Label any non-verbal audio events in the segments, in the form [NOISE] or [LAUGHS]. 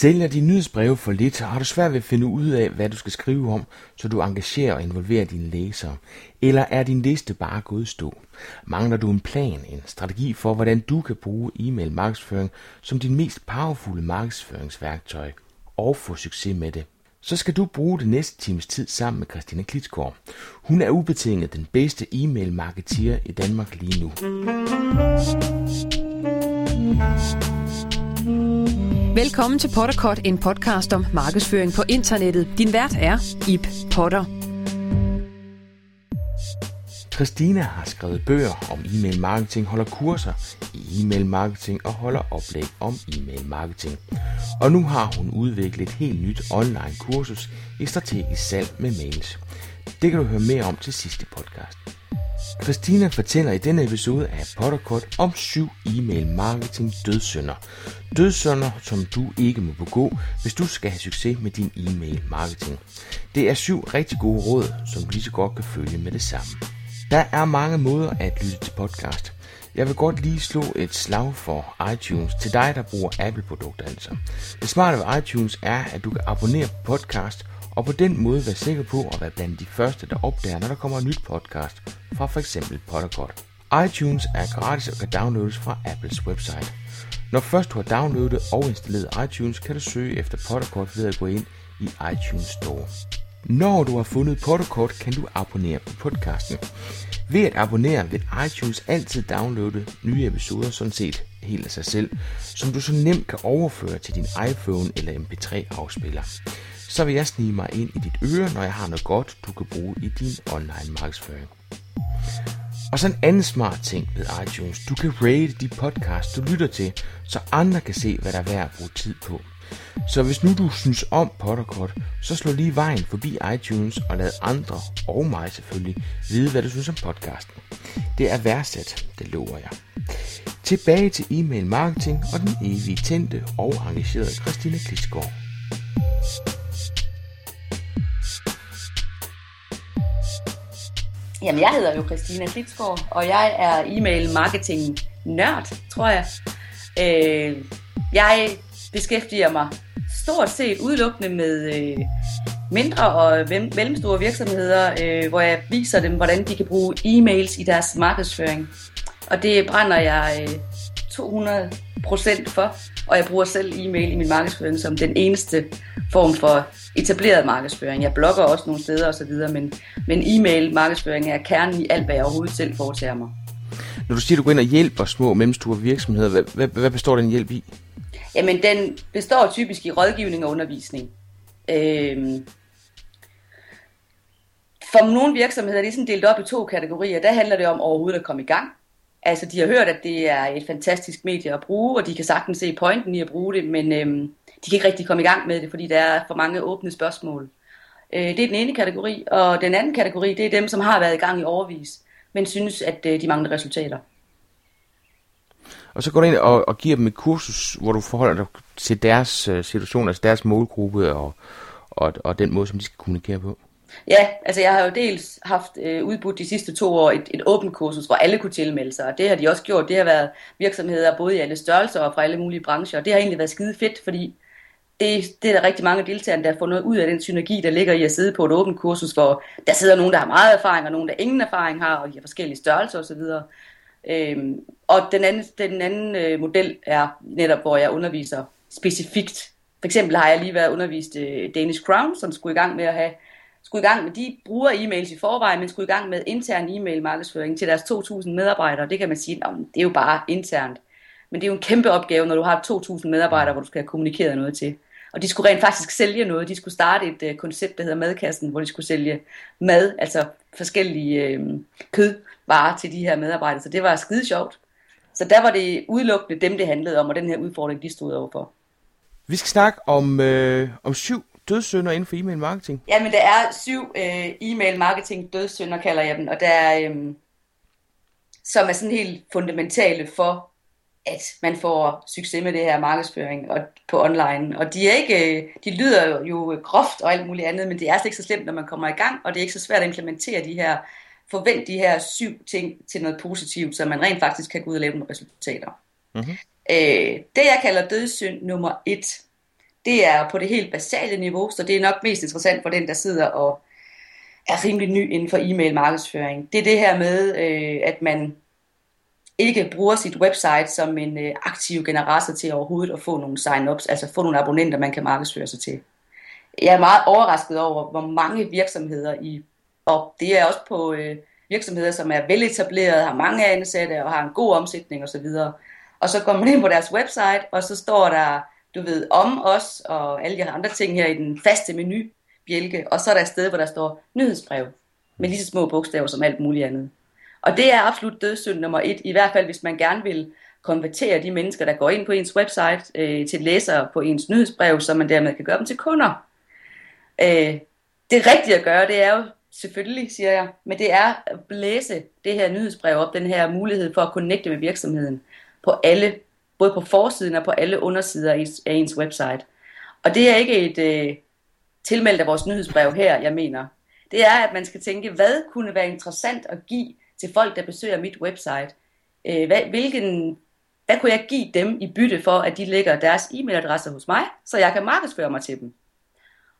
Sælger de nyhedsbreve for lidt, har du svært ved at finde ud af, hvad du skal skrive om, så du engagerer og involverer dine læsere? Eller er din liste bare gået stå? Mangler du en plan, en strategi for, hvordan du kan bruge e-mail markedsføring som din mest powerfulde markedsføringsværktøj og få succes med det? Så skal du bruge det næste times tid sammen med Christina Klitsgaard. Hun er ubetinget den bedste e-mail marketeer i Danmark lige nu. Velkommen til Potterkort, en podcast om markedsføring på internettet. Din vært er Ip Potter. Christina har skrevet bøger om e-mail marketing, holder kurser i e-mail marketing og holder oplæg om e-mail marketing. Og nu har hun udviklet et helt nyt online kursus i strategisk salg med mails. Det kan du høre mere om til sidste podcast. Christina fortæller i denne episode af Potterkort om syv e-mail marketing dødssynder. Dødssynder, som du ikke må begå, hvis du skal have succes med din e-mail marketing. Det er syv rigtig gode råd, som du lige så godt kan følge med det samme. Der er mange måder at lytte til podcast. Jeg vil godt lige slå et slag for iTunes til dig, der bruger Apple-produkter altså. Det smarte ved iTunes er, at du kan abonnere på podcast, og på den måde være sikker på at være blandt de første, der opdager, når der kommer en nyt podcast fra f.eks. Potterkort. iTunes er gratis og kan downloades fra Apples website. Når først du har downloadet og installeret iTunes, kan du søge efter Potterkort ved at gå ind i iTunes Store. Når du har fundet Potterkort, kan du abonnere på podcasten. Ved at abonnere vil iTunes altid downloade nye episoder sådan set helt af sig selv, som du så nemt kan overføre til din iPhone eller MP3-afspiller. Så vil jeg snige mig ind i dit øre, når jeg har noget godt, du kan bruge i din online markedsføring. Og så en anden smart ting ved iTunes. Du kan rate de podcasts, du lytter til, så andre kan se, hvad der er værd at bruge tid på. Så hvis nu du synes om Potterkort, så slå lige vejen forbi iTunes og lad andre, og mig selvfølgelig, vide, hvad du synes om podcasten. Det er værdsat, det lover jeg. Tilbage til e-mail marketing og den evige tændte og engagerede Christina Klitsgaard. Jamen, jeg hedder jo Christina Klitsgaard, og jeg er e-mail marketing nørd, tror jeg. Øh, jeg beskæftiger mig stort set udelukkende med øh, mindre og mellemstore virksomheder, øh, hvor jeg viser dem, hvordan de kan bruge e-mails i deres markedsføring. Og det brænder jeg øh, 200% for, og jeg bruger selv e-mail i min markedsføring som den eneste form for etableret markedsføring. Jeg blogger også nogle steder osv., men, men e-mail markedsføring er kernen i alt, hvad jeg overhovedet selv foretager mig. Når du siger, at du går ind og hjælper små og mellemstore virksomheder, hvad, hvad, hvad består den hjælp i? Jamen, den består typisk i rådgivning og undervisning. Øhm, for nogle virksomheder er det sådan delt op i to kategorier. Der handler det om overhovedet at komme i gang. Altså, de har hørt, at det er et fantastisk medie at bruge, og de kan sagtens se pointen i at bruge det, men øhm, de kan ikke rigtig komme i gang med det, fordi der er for mange åbne spørgsmål. Øh, det er den ene kategori, og den anden kategori, det er dem, som har været i gang i overvis, men synes, at øh, de mangler resultater. Og så går du ind og, og giver dem et kursus, hvor du forholder dig til deres øh, situation, altså deres målgruppe og, og, og den måde, som de skal kommunikere på. Ja, altså jeg har jo dels haft øh, udbudt de sidste to år et, et åbent kursus, hvor alle kunne tilmelde sig, og det har de også gjort. Det har været virksomheder både i alle størrelser og fra alle mulige brancher, og det har egentlig været skide fedt, fordi det, det er der rigtig mange deltagere, der har noget ud af den synergi, der ligger i at sidde på et åbent kursus, hvor der sidder nogen, der har meget erfaring, og nogen, der ingen erfaring har, og de har forskellige størrelser osv. Øhm, og den anden, den anden øh, model er netop, hvor jeg underviser specifikt. For eksempel har jeg lige været undervist øh, Danish Crown, som skulle i gang med at have skulle i gang med, de bruger e-mails i forvejen, men skulle i gang med intern e-mail markedsføring til deres 2.000 medarbejdere. Det kan man sige, at det er jo bare internt. Men det er jo en kæmpe opgave, når du har 2.000 medarbejdere, hvor du skal have kommunikeret noget til. Og de skulle rent faktisk sælge noget. De skulle starte et øh, koncept, der hedder Madkassen, hvor de skulle sælge mad, altså forskellige øh, kødvarer til de her medarbejdere. Så det var skide sjovt. Så der var det udelukkende dem, det handlede om, og den her udfordring, de stod overfor. Vi skal snakke om, øh, om syv dødssynder inden for e-mail marketing. Ja, men der er syv øh, e-mail marketing dødssynder, kalder jeg dem, og der er, øh, som er sådan helt fundamentale for at man får succes med det her markedsføring og på online. Og de, er ikke, øh, de lyder jo groft og alt muligt andet, men det er ikke så slemt, når man kommer i gang, og det er ikke så svært at implementere de her, forvent de her syv ting til noget positivt, så man rent faktisk kan gå ud og lave nogle resultater. Mm-hmm. Øh, det jeg kalder dødssynd nummer et, det er på det helt basale niveau, så det er nok mest interessant for den, der sidder og er rimelig ny inden for e-mail markedsføring. Det er det her med, øh, at man ikke bruger sit website som en øh, aktiv generator til overhovedet at få nogle sign-ups, altså få nogle abonnenter, man kan markedsføre sig til. Jeg er meget overrasket over, hvor mange virksomheder i, og det er også på øh, virksomheder, som er veletableret, har mange ansatte og har en god omsætning osv. Og så går man ind på deres website, og så står der, du ved, om os og alle de andre ting her i den faste menu, bjælke, og så er der et sted, hvor der står nyhedsbrev, med lige så små bogstaver som alt muligt andet. Og det er absolut dødssynd nummer et, i hvert fald hvis man gerne vil konvertere de mennesker, der går ind på ens website, øh, til læsere på ens nyhedsbrev, så man dermed kan gøre dem til kunder. Øh, det rigtige at gøre, det er jo selvfølgelig, siger jeg, men det er at blæse det her nyhedsbrev op, den her mulighed for at connecte med virksomheden på alle, både på forsiden og på alle undersider af ens website. Og det er ikke et øh, tilmeldt af vores nyhedsbrev her, jeg mener. Det er, at man skal tænke, hvad kunne være interessant at give til folk, der besøger mit website? Øh, hvad, hvilken, hvad kunne jeg give dem i bytte for, at de lægger deres e-mailadresse hos mig, så jeg kan markedsføre mig til dem?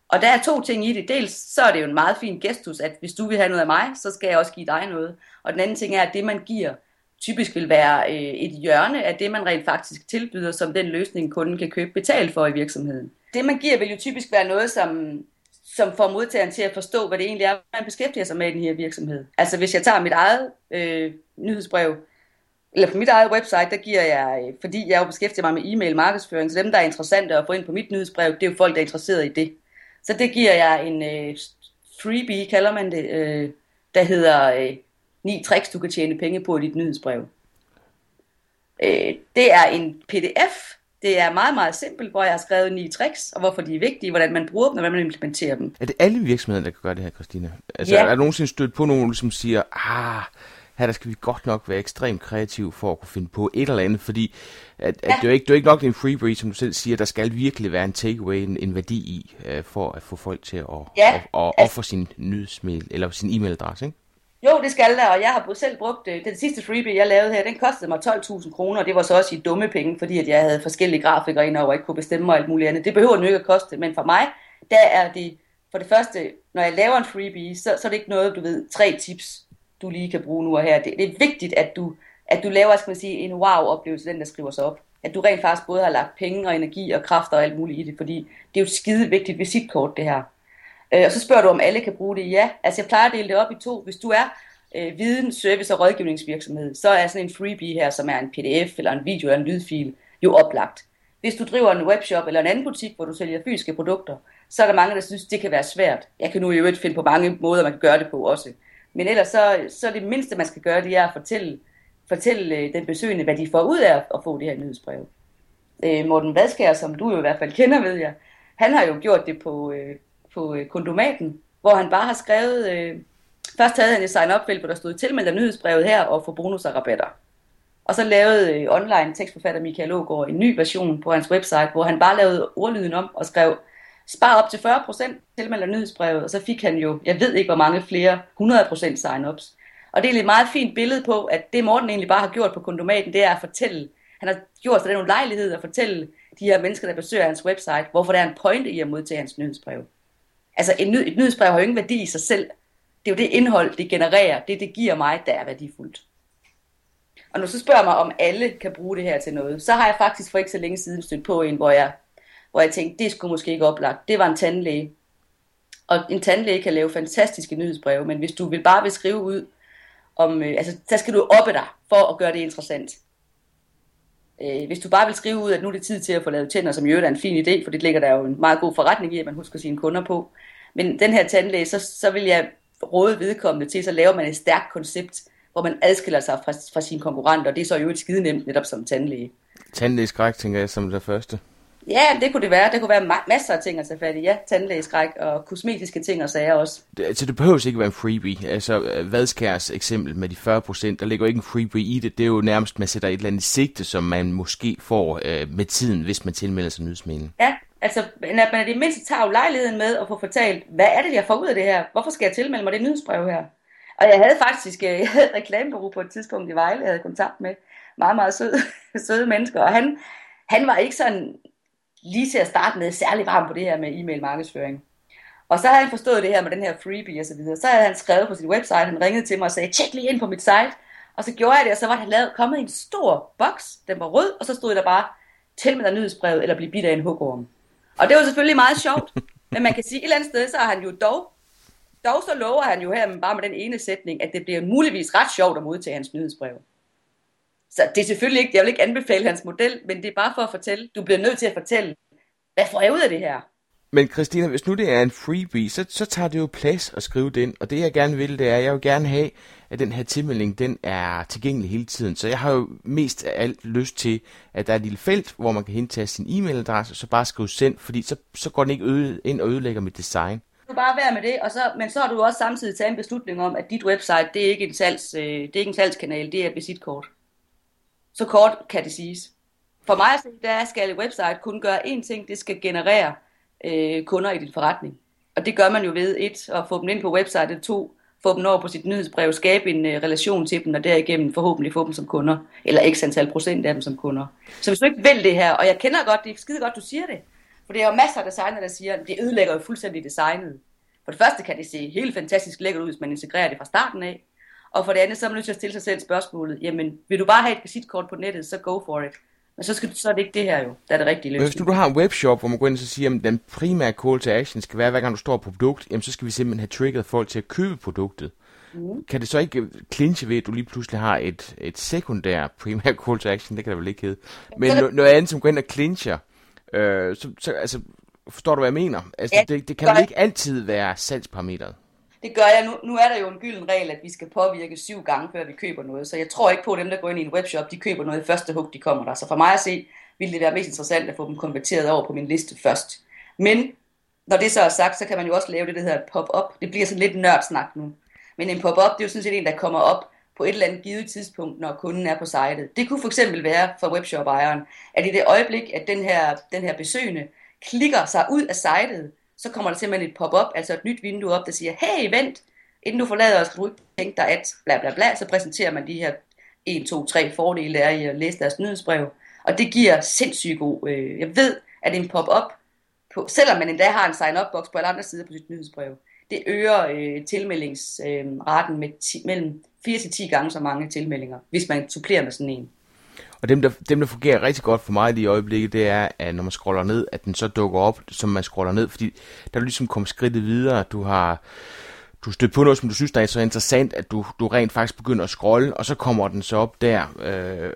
Og der er to ting i det. Dels så er det jo en meget fin gestus, at hvis du vil have noget af mig, så skal jeg også give dig noget. Og den anden ting er, at det man giver, typisk vil være øh, et hjørne af det, man rent faktisk tilbyder, som den løsning, kunden kan købe betalt for i virksomheden. Det man giver vil jo typisk være noget, som, som får modtageren til at forstå, hvad det egentlig er, man beskæftiger sig med i den her virksomhed. Altså hvis jeg tager mit eget øh, nyhedsbrev, eller på mit eget website, der giver jeg, øh, fordi jeg jo beskæftiger mig med e-mail markedsføring, så dem, der er interessante at få ind på mit nyhedsbrev, det er jo folk, der er interesseret i det. Så det giver jeg en øh, freebie, kalder man det, øh, der hedder øh, 9 tricks, du kan tjene penge på i dit nyhedsbrev. Øh, det er en pdf, det er meget, meget simpelt, hvor jeg har skrevet ni tricks, og hvorfor de er vigtige, hvordan man bruger dem, og hvordan man implementerer dem. Er det alle virksomheder, der kan gøre det her, Christina? Altså, ja. er der nogensinde stødt på nogen, som siger, ah, her der skal vi godt nok være ekstremt kreative for at kunne finde på et eller andet, fordi at, at ja. det, er ikke, det er ikke nok en freebie, som du selv siger, der skal virkelig være en takeaway, en, en værdi i, uh, for at få folk til at, ja. at, at, at altså, ofre sin nyhedsmail, eller sin e-mailadresse, ikke? Jo, det skal der, og jeg har selv brugt. Øh, den sidste freebie, jeg lavede her, den kostede mig 12.000 kroner, og det var så også i dumme penge, fordi at jeg havde forskellige grafikere ind og ikke kunne bestemme mig alt muligt andet. Det behøver den ikke at koste, men for mig, der er det, for det første, når jeg laver en freebie, så, så er det ikke noget, du ved, tre tips, du lige kan bruge nu og her. Det, det er vigtigt, at du, at du laver, skal man sige, en wow-oplevelse, den der skriver sig op. At du rent faktisk både har lagt penge og energi og kræfter og alt muligt i det, fordi det er jo skide vigtigt visitkort, det her. Øh, og så spørger du, om alle kan bruge det. Ja, altså jeg plejer at dele det op i to. Hvis du er øh, viden, service og rådgivningsvirksomhed, så er sådan en freebie her, som er en pdf eller en video eller en lydfil, jo oplagt. Hvis du driver en webshop eller en anden butik, hvor du sælger fysiske produkter, så er der mange, der synes, det kan være svært. Jeg kan nu i øvrigt finde på mange måder, man kan gøre det på også. Men ellers så, så det mindste, man skal gøre, det er at fortælle, fortælle øh, den besøgende, hvad de får ud af at få det her nyhedsbrev. Øh, Morten Vadskær, som du jo i hvert fald kender, ved jeg, han har jo gjort det på, øh, på øh, kondomaten, hvor han bare har skrevet, øh, Først havde han et sign-up-felt, hvor der stod tilmeld af nyhedsbrevet her og få bonus og rabatter. Og så lavede øh, online tekstforfatter Michael Ågaard en ny version på hans website, hvor han bare lavede ordlyden om og skrev, spar op til 40% tilmeld af nyhedsbrevet, og så fik han jo, jeg ved ikke hvor mange flere, 100% sign-ups. Og det er et meget fint billede på, at det Morten egentlig bare har gjort på kondomaten, det er at fortælle, han har gjort sig den lejlighed at fortælle de her mennesker, der besøger hans website, hvorfor der er en pointe i at modtage hans nyhedsbrev. Altså et, ny, et nyhedsbrev har jo ingen værdi i sig selv det er jo det indhold, det genererer, det det giver mig, der er værdifuldt. Og når du så spørger mig, om alle kan bruge det her til noget, så har jeg faktisk for ikke så længe siden stødt på en, hvor jeg, hvor jeg tænkte, det skulle måske ikke oplagt. Det var en tandlæge. Og en tandlæge kan lave fantastiske nyhedsbreve, men hvis du vil bare vil skrive ud, om, øh, altså, så skal du oppe dig for at gøre det interessant. Øh, hvis du bare vil skrive ud, at nu er det tid til at få lavet tænder, som jo er en fin idé, for det ligger der jo en meget god forretning i, at man husker sine kunder på. Men den her tandlæge, så, så vil jeg råde vedkommende til, så laver man et stærkt koncept, hvor man adskiller sig fra, fra sine konkurrenter, og det er så jo et skide nemt netop som tandlæge. Tandlægeskræk, tænker jeg, som det første. Ja, det kunne det være. Der kunne være ma- masser af ting at tage fat i. Ja, tandlægeskræk og kosmetiske ting og sager også. Det, altså, det behøver ikke være en freebie. Altså, Vadskærs eksempel med de 40%, der ligger ikke en freebie i det. Det er jo nærmest, man sætter et eller andet sigte, som man måske får øh, med tiden, hvis man tilmelder sig nyhedsmeningen. Ja, Altså, at man i det mindste tager lejligheden med at få fortalt, hvad er det, jeg får ud af det her? Hvorfor skal jeg tilmelde mig det nyhedsbrev her? Og jeg havde faktisk øh, [LAUGHS] jeg havde et reklamebureau på et tidspunkt i Vejle, jeg havde kontakt med meget, meget søde, [LAUGHS] søde mennesker, og han, han var ikke sådan lige til at starte med særlig varm på det her med e-mail markedsføring. Og så havde han forstået det her med den her freebie og så videre. Så havde han skrevet på sin website, han ringede til mig og sagde, tjek lige ind på mit site. Og så gjorde jeg det, og så var der lavet, kommet en stor boks, den var rød, og så stod der bare, tilmeld dig nyhedsbrevet, eller bliv bidt af en hugorm. Og det var selvfølgelig meget sjovt, men man kan sige, et eller andet sted, så har han jo dog, dog så lover han jo her bare med den ene sætning, at det bliver muligvis ret sjovt at modtage hans nyhedsbrev. Så det er selvfølgelig ikke, jeg vil ikke anbefale hans model, men det er bare for at fortælle, du bliver nødt til at fortælle, hvad får jeg ud af det her? Men Christina, hvis nu det er en freebie, så, så tager det jo plads at skrive den. Og det jeg gerne vil, det er, at jeg vil gerne have, at den her tilmelding, den er tilgængelig hele tiden. Så jeg har jo mest af alt lyst til, at der er et lille felt, hvor man kan hentage sin e-mailadresse, og så bare skrive send, fordi så, så går den ikke øde, ind og ødelægger mit design. Du bare være med det, og så, men så har du også samtidig taget en beslutning om, at dit website, det er ikke en, salgs, øh, det er ikke en salgskanal, det er et visitkort. Så kort kan det siges. For mig at se, der skal et website kun gøre én ting, det skal generere øh, kunder i din forretning. Og det gør man jo ved et, at få dem ind på websitet, to, få dem over på sit nyhedsbrev, skabe en øh, relation til dem, og derigennem forhåbentlig få dem som kunder, eller x antal procent af dem som kunder. Så hvis du ikke vil det her, og jeg kender godt, det er skide godt, du siger det, for det er jo masser af designer, der siger, at det ødelægger jo fuldstændig designet. For det første kan det se helt fantastisk lækkert ud, hvis man integrerer det fra starten af, og for det andet, så er man nødt til at stille sig selv spørgsmålet, jamen vil du bare have et visitkort på nettet, så go for it. Men så, skal, så er det ikke det her jo, der er det rigtige løsning. Hvis du, du har en webshop, hvor man går ind og siger, at den primære call to action skal være, hver gang du står på produkt, jamen så skal vi simpelthen have trigget folk til at købe produktet. Mm. Kan det så ikke clinche ved, at du lige pludselig har et, et sekundær primær call to action, det kan det vel ikke hedde, men no, noget andet, som går ind og clincher, øh, så, så altså, forstår du, hvad jeg mener? Altså, ja, det, det kan vel ikke altid være salgsparametret? Det gør jeg. Nu, nu er der jo en gylden regel, at vi skal påvirke syv gange, før vi køber noget. Så jeg tror ikke på, at dem, der går ind i en webshop, de køber noget i første hug, de kommer der. Så for mig at se, ville det være mest interessant at få dem konverteret over på min liste først. Men når det så er sagt, så kan man jo også lave det, der hedder pop-up. Det bliver sådan lidt nørdsnak nu. Men en pop-up, det er jo sådan set en, der kommer op på et eller andet givet tidspunkt, når kunden er på sitet. Det kunne for eksempel være for webshop-ejeren, at i det øjeblik, at den her, den her besøgende klikker sig ud af sitet, så kommer der simpelthen et pop-up, altså et nyt vindue op, der siger, hey, vent, inden du forlader os, kan du ikke tænke dig at bla bla bla, så præsenterer man de her 1, 2, 3 fordele, der er i at læse deres nyhedsbrev. Og det giver sindssygt god, øh, jeg ved, at en pop-up, på, selvom man endda har en sign-up-boks på alle andre sider på sit nyhedsbrev, det øger øh, tilmeldingsraten øh, med ti, mellem 4 til 10 gange så mange tilmeldinger, hvis man supplerer med sådan en. Og dem der, dem, der fungerer rigtig godt for mig lige i øjeblikket, det er, at når man scroller ned, at den så dukker op, som man scroller ned, fordi der er ligesom kommet skridtet videre, du har du støtter på noget, som du synes, der er så interessant, at du, du rent faktisk begynder at scrolle, og så kommer den så op der. Øh,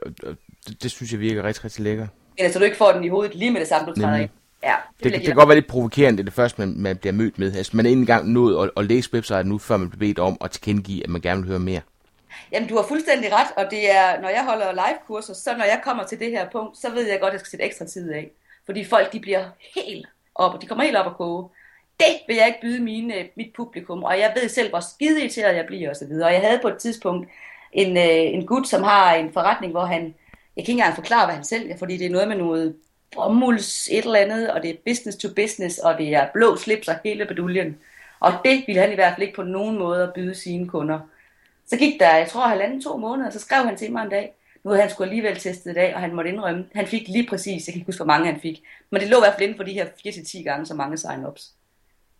det, det synes jeg virker rigtig, rigtig lækkert. Ja, så du ikke får den i hovedet lige med det samme, du træder ind. Ja, det, det, det kan godt være lidt provokerende, det det første, man, man bliver mødt med. Altså, man er ikke engang nået at, at læse website nu, før man bliver bedt om at tilkendegive, at man gerne vil høre mere. Jamen, du har fuldstændig ret, og det er, når jeg holder live-kurser, så når jeg kommer til det her punkt, så ved jeg godt, at jeg skal sætte ekstra tid af. Fordi folk, de bliver helt op, og de kommer helt op og koge. Det vil jeg ikke byde mine, mit publikum, og jeg ved selv, hvor skide irriteret jeg bliver osv. Og jeg havde på et tidspunkt en, øh, en gut, som har en forretning, hvor han, jeg kan ikke engang forklare, hvad han sælger, fordi det er noget med noget bomulds et eller andet, og det er business to business, og det er blå slips og hele beduljen. Og det ville han i hvert fald ikke på nogen måde at byde sine kunder. Så gik der, jeg tror, halvanden to måneder, så skrev han til mig en dag, nu havde han skulle alligevel testet i dag, og han måtte indrømme, han fik lige præcis, jeg kan ikke huske, hvor mange han fik, men det lå i hvert fald inden for de her 4-10 gange så mange sign-ups.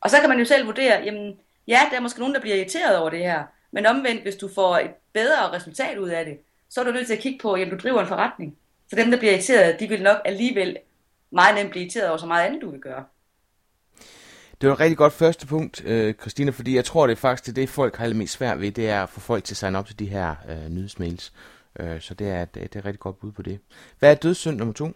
Og så kan man jo selv vurdere, jamen, ja, der er måske nogen, der bliver irriteret over det her, men omvendt, hvis du får et bedre resultat ud af det, så er du nødt til at kigge på, jamen, du driver en forretning. Så dem, der bliver irriteret, de vil nok alligevel meget nemt blive irriteret over så meget andet, du vil gøre. Det var et rigtig godt første punkt, øh, Christina, fordi jeg tror, det er faktisk det, det folk har mest svært ved, det er at få folk til at signe op til de her øh, nyhedsmails. Øh, så det er, det, det er et rigtig godt bud på det. Hvad er dødssynd nummer to?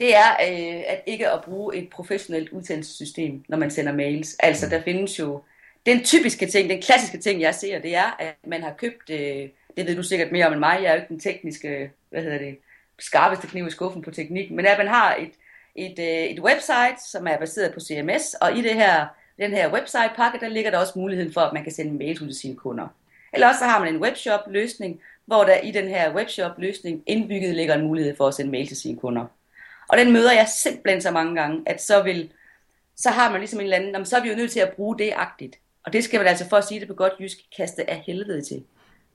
Det er øh, at ikke at bruge et professionelt udsendelsessystem, når man sender mails. Altså, mm. der findes jo den typiske ting, den klassiske ting, jeg ser, det er, at man har købt, øh, det ved du sikkert mere om end mig, jeg er jo ikke den tekniske, hvad hedder det, skarpeste kniv i skuffen på teknik, men at man har et et, øh, et website, som er baseret på CMS, og i det her, den her website-pakke, der ligger der også muligheden for, at man kan sende mail ud til sine kunder. Eller også så har man en webshop-løsning, hvor der i den her webshop-løsning indbygget ligger en mulighed for at sende mail til sine kunder. Og den møder jeg simpelthen så mange gange, at så vil så har man ligesom en eller anden, så er vi jo nødt til at bruge det agtigt. Og det skal man altså for at sige det på godt jysk, kaste af helvede til.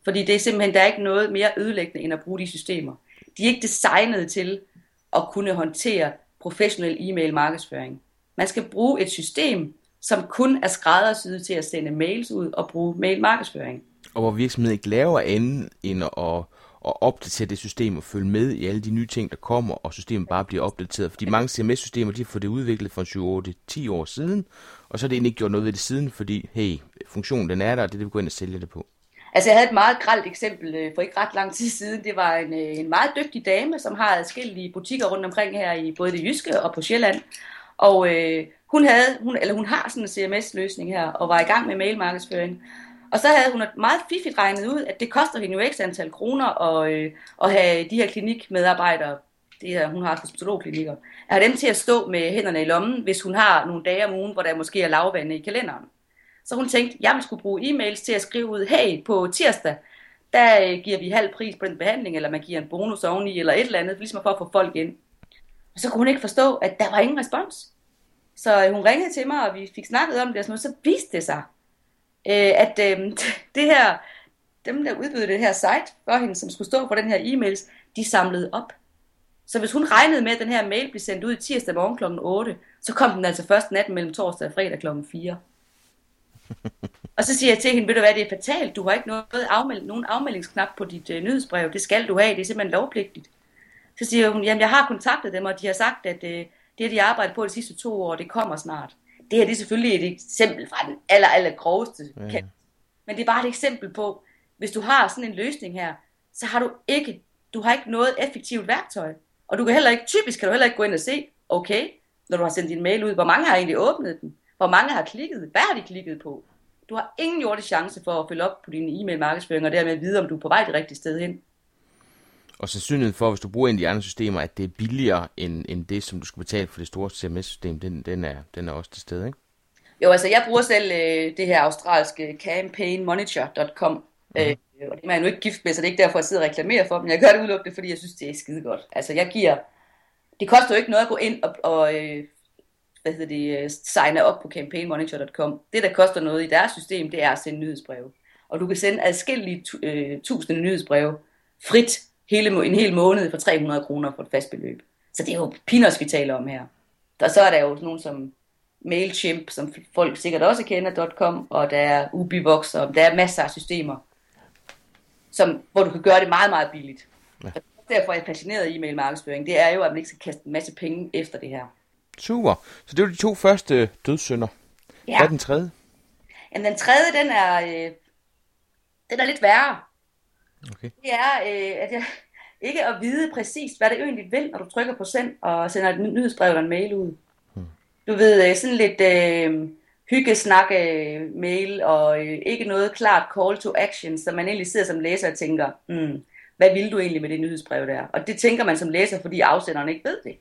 Fordi det er simpelthen, der er ikke noget mere ødelæggende end at bruge de systemer. De er ikke designet til at kunne håndtere professionel e-mail markedsføring. Man skal bruge et system, som kun er skræddersyet til at sende mails ud og bruge mail markedsføring. Og hvor virksomheden ikke laver andet end at, at opdatere det system og følge med i alle de nye ting, der kommer, og systemet bare bliver opdateret. Fordi mange CMS-systemer, de får det udviklet for 7-8-10 år siden, og så er det egentlig ikke gjort noget ved det siden, fordi hey, funktionen den er der, og det er det, vi går ind og sælger det på. Altså jeg havde et meget gralt eksempel øh, for ikke ret lang tid siden. Det var en, øh, en meget dygtig dame, som har adskillige butikker rundt omkring her i både det jyske og på Sjælland. Og øh, hun, havde, hun, eller hun har sådan en CMS-løsning her, og var i gang med mailmarkedsføring. Og så havde hun meget fiffigt regnet ud, at det koster hende jo ekstra antal kroner at, øh, at have de her klinikmedarbejdere, det her, hun har hospitalklinikker, at have dem til at stå med hænderne i lommen, hvis hun har nogle dage om ugen, hvor der måske er lavvande i kalenderen. Så hun tænkte, jeg skulle bruge e-mails til at skrive ud, hey, på tirsdag, der øh, giver vi halv pris på den behandling, eller man giver en bonus oveni, eller et eller andet, ligesom for at få folk ind. Og så kunne hun ikke forstå, at der var ingen respons. Så øh, hun ringede til mig, og vi fik snakket om det, og sådan noget. så viste det sig, øh, at [LAUGHS] det her, dem der udbydte det her site for hende, som skulle stå for den her e-mails, de samlede op. Så hvis hun regnede med, at den her mail blev sendt ud tirsdag morgen kl. 8, så kom den altså først natten mellem torsdag og fredag kl. 4 og så siger jeg til hende, ved du hvad, det er fatalt, du har ikke noget afmeld, nogen afmeldingsknap på dit øh, nyhedsbrev, det skal du have, det er simpelthen lovpligtigt. Så siger hun, jamen jeg har kontaktet dem, og de har sagt, at øh, det, de arbejdet på de sidste to år, det kommer snart. Det her det er selvfølgelig et eksempel fra den aller, aller groveste ja. kant. Men det er bare et eksempel på, hvis du har sådan en løsning her, så har du ikke, du har ikke noget effektivt værktøj. Og du kan heller ikke, typisk kan du heller ikke gå ind og se, okay, når du har sendt din mail ud, hvor mange har egentlig åbnet den? Hvor mange har klikket? Hvad har de klikket på? Du har ingen jordisk chance for at følge op på din e-mail markedsføring, og dermed vide, om du er på vej det rigtige sted hen. Og sandsynligheden for, hvis du bruger en af de andre systemer, at det er billigere end, end det, som du skal betale for det store CMS-system, den, den, er, den er også til stede, ikke? Jo, altså jeg bruger selv øh, det her australske campaignmonitor.com, mm. øh, og det er jeg nu ikke gift med, så det er ikke derfor, jeg sidder og reklamerer for dem. Jeg gør det udelukkende, fordi jeg synes, det er skide godt. Altså jeg giver, det koster jo ikke noget at gå ind og, og øh, hvad hedder det, øh, signe op på campaignmonitor.com. Det, der koster noget i deres system, det er at sende nyhedsbreve. Og du kan sende adskillige øh, tusinde nyhedsbreve frit hele, en hel måned for 300 kroner for et fast beløb. Så det er jo peanuts, vi taler om her. Og så er der jo nogen som MailChimp, som folk sikkert også kender, .com, og der er Ubivox, og der er masser af systemer, som, hvor du kan gøre det meget, meget billigt. Ja. derfor er jeg passioneret af e-mail markedsføring. Det er jo, at man ikke skal kaste en masse penge efter det her. Super. Så det var de to første dødssynder. Ja. Hvad er den tredje? Jamen, den tredje, den er, øh, den er lidt værre. Okay. Det er, øh, at jeg, ikke at vide præcis, hvad det egentlig vil, når du trykker på send og sender et nyhedsbrev eller en mail ud. Hmm. Du ved, øh, sådan lidt øh, hyggesnak øh, mail og øh, ikke noget klart call to action, så man egentlig sidder som læser og tænker, hmm, hvad vil du egentlig med det nyhedsbrev der? Og det tænker man som læser, fordi afsenderen ikke ved det.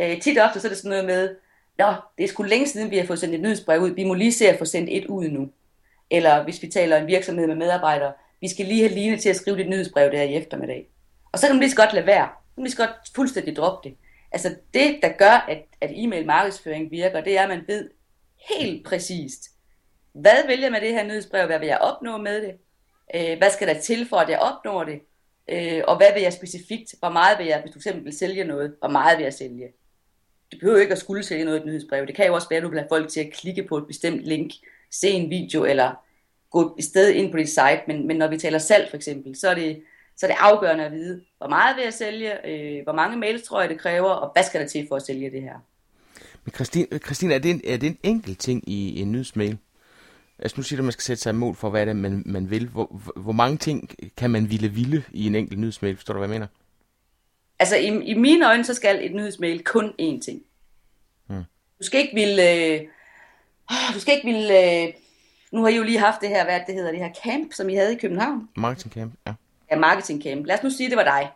Øh, tit og ofte så er det sådan noget med, Nå, det er sgu længe siden, vi har fået sendt et nyhedsbrev ud. Vi må lige se at få sendt et ud nu. Eller hvis vi taler en virksomhed med medarbejdere, vi skal lige have Line til at skrive dit nyhedsbrev der i eftermiddag. Og så kan man lige så godt lade være. Så kan man lige så godt fuldstændig droppe det. Altså det, der gør, at, at e-mail markedsføring virker, det er, at man ved helt præcist, hvad vil jeg med det her nyhedsbrev, hvad vil jeg opnå med det, øh, hvad skal der til for, at jeg opnår det, øh, og hvad vil jeg specifikt, hvor meget vil jeg, hvis du eksempel vil sælge noget, hvor meget vil jeg sælge. Du behøver ikke at skulle sælge noget i et nyhedsbrev. Det kan jo også være, at du vil have folk til at klikke på et bestemt link, se en video, eller gå i stedet ind på dit site, men, men når vi taler salg for eksempel, så er det, så er det afgørende at vide, hvor meget vil jeg sælge, øh, hvor mange mails tror jeg det kræver, og hvad skal der til for at sælge det her. Men Christine, Christine er, det en, er det en enkelt ting i en nyhedsmail? Altså nu siger du, at man skal sætte sig mål for, hvad det er, man, man vil. Hvor, hvor mange ting kan man ville ville i en enkelt nyhedsmail? Forstår du, hvad jeg mener? Altså i, i mine øjne, så skal et nyhedsmail kun én ting. Hmm. Du skal ikke ville... Øh, du skal ikke ville øh, nu har I jo lige haft det her, hvad det hedder, det her camp, som I havde i København. Marketing camp, ja. Ja, marketing camp. Lad os nu sige, det var dig.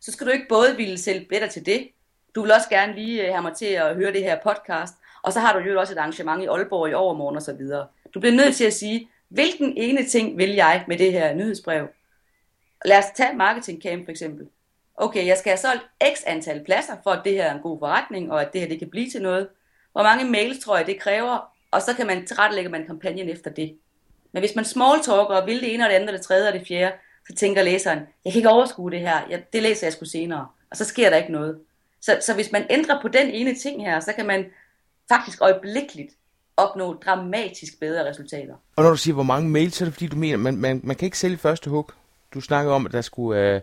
Så skal du ikke både ville sælge bedre til det, du vil også gerne lige øh, have mig til at høre det her podcast, og så har du jo også et arrangement i Aalborg i overmorgen og så videre. Du bliver nødt til at sige, hvilken ene ting vil jeg med det her nyhedsbrev? Lad os tage marketing camp for eksempel. Okay, jeg skal have solgt x antal pladser, for at det her er en god forretning, og at det her det kan blive til noget. Hvor mange mails tror jeg, det kræver, og så kan man tilrettelægge man kampagnen efter det. Men hvis man smalltalker og vil det ene og det andet og det tredje og det fjerde, så tænker læseren, jeg kan ikke overskue det her, jeg, det læser jeg sgu senere, og så sker der ikke noget. Så, så hvis man ændrer på den ene ting her, så kan man faktisk øjeblikkeligt opnå dramatisk bedre resultater. Og når du siger, hvor mange mails, så er det fordi, du mener, man, man, man kan ikke sælge første hug. Du snakkede om, at der skulle, øh,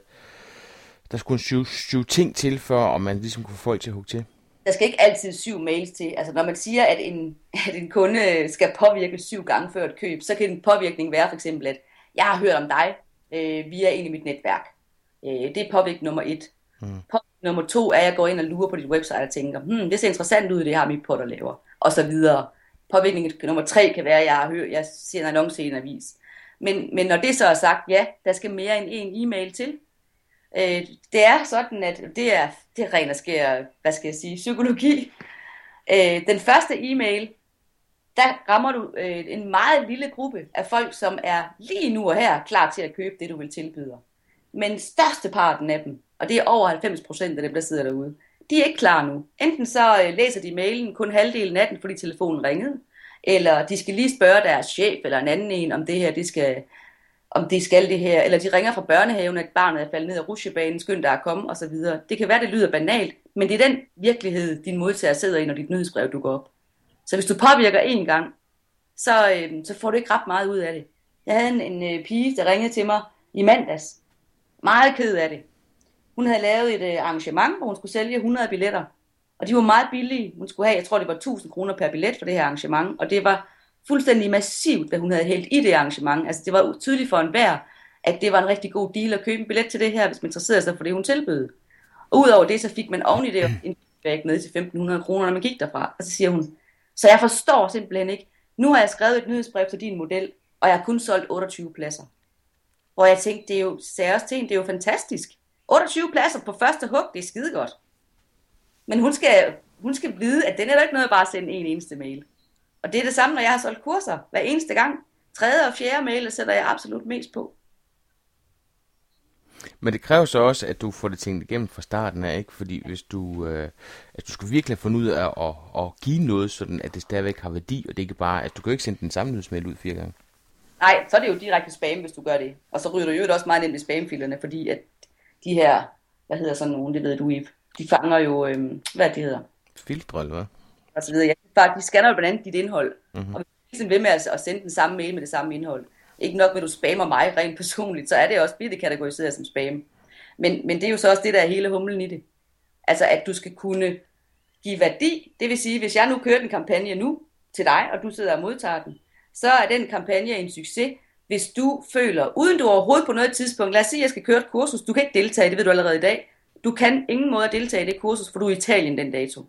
der skulle syv, syv ting til, for om man ligesom kunne få folk til at hugge til. Der skal ikke altid syv mails til. Altså når man siger, at en, [LAUGHS] at en kunde skal påvirke syv gange før et køb, så kan en påvirkning være for eksempel, at jeg har hørt om dig øh, via en i mit netværk. Øh, det er påvirkning nummer et. Mm. Påvirkning nummer to er, at jeg går ind og lurer på dit website og tænker, hmm, det ser interessant ud, det her mit pot, der laver. Og så videre. Påvirkning nummer tre kan være, at jeg har hørt, jeg ser en annonce i en avis. Men, men når det så er sagt, ja, der skal mere end en e-mail til. Øh, det er sådan, at det er, det er ren og sker, hvad skal jeg sige, psykologi. Øh, den første e-mail, der rammer du øh, en meget lille gruppe af folk, som er lige nu og her klar til at købe det, du vil tilbyde. Men størsteparten af dem, og det er over 90 procent af dem, der sidder derude, de er ikke klar nu. Enten så øh, læser de mailen kun halvdelen af den, fordi telefonen ringede, eller de skal lige spørge deres chef eller en anden en, om det her, det skal, om det skal det her, eller de ringer fra børnehaven, at barnet er faldet ned af rusjebanen, skynd dig at komme, osv. Det kan være, det lyder banalt, men det er den virkelighed, din modtager sidder i, når dit nyhedsbrev dukker op. Så hvis du påvirker en gang, så, øh, så får du ikke ret meget ud af det. Jeg havde en, en øh, pige, der ringede til mig i mandags. Meget ked af det. Hun havde lavet et øh, arrangement, hvor hun skulle sælge 100 billetter. Og de var meget billige. Hun skulle have, jeg tror det var 1000 kroner per billet for det her arrangement. Og det var fuldstændig massivt, hvad hun havde hældt i det arrangement. Altså det var tydeligt for enhver, at det var en rigtig god deal at købe en billet til det her, hvis man interesserede sig for det, hun tilbød. Og udover det, så fik man oven i det en feedback ned til 1500 kroner, når man gik derfra. Og så siger hun, så jeg forstår simpelthen ikke, nu har jeg skrevet et nyhedsbrev til din model, og jeg har kun solgt 28 pladser. Hvor jeg tænkte, det er jo seriøst til det er jo fantastisk. 28 pladser på første hug, det er skide godt. Men hun skal, hun skal vide, at den er der ikke noget at bare sende en eneste mail. Og det er det samme, når jeg har solgt kurser. Hver eneste gang. Tredje og fjerde mail sætter jeg absolut mest på. Men det kræver så også, at du får det tænkt igennem fra starten af, ikke? Fordi hvis du, øh, at du skal virkelig have fundet ud af at, at, at give noget, sådan at det stadigvæk har værdi, og det er ikke bare, at du kan ikke sende den samme nyhedsmail ud fire gange. Nej, så er det jo direkte spam, hvis du gør det. Og så ryger du jo også meget nemt i spamfilerne, fordi at de her, hvad hedder sådan nogen, det ved du, Yves, de fanger jo, øh, hvad det hedder? Filtre, eller hvad? Og så videre. Ja, de scanner blandt andet dit indhold. Mm-hmm. Og hvis du ved med at, at sende den samme mail med det samme indhold. Ikke nok med, at du spammer mig rent personligt, så er det også, bliver det kategoriseret som spam. Men, men det er jo så også det, der er hele humlen i det. Altså, at du skal kunne give værdi. Det vil sige, hvis jeg nu kører en kampagne nu til dig, og du sidder og modtager den, så er den kampagne en succes, hvis du føler, uden du overhovedet på noget tidspunkt, lad os sige, at jeg skal køre et kursus, du kan ikke deltage, det ved du allerede i dag, du kan ingen måde at deltage i det kursus, for du er i Italien den dato.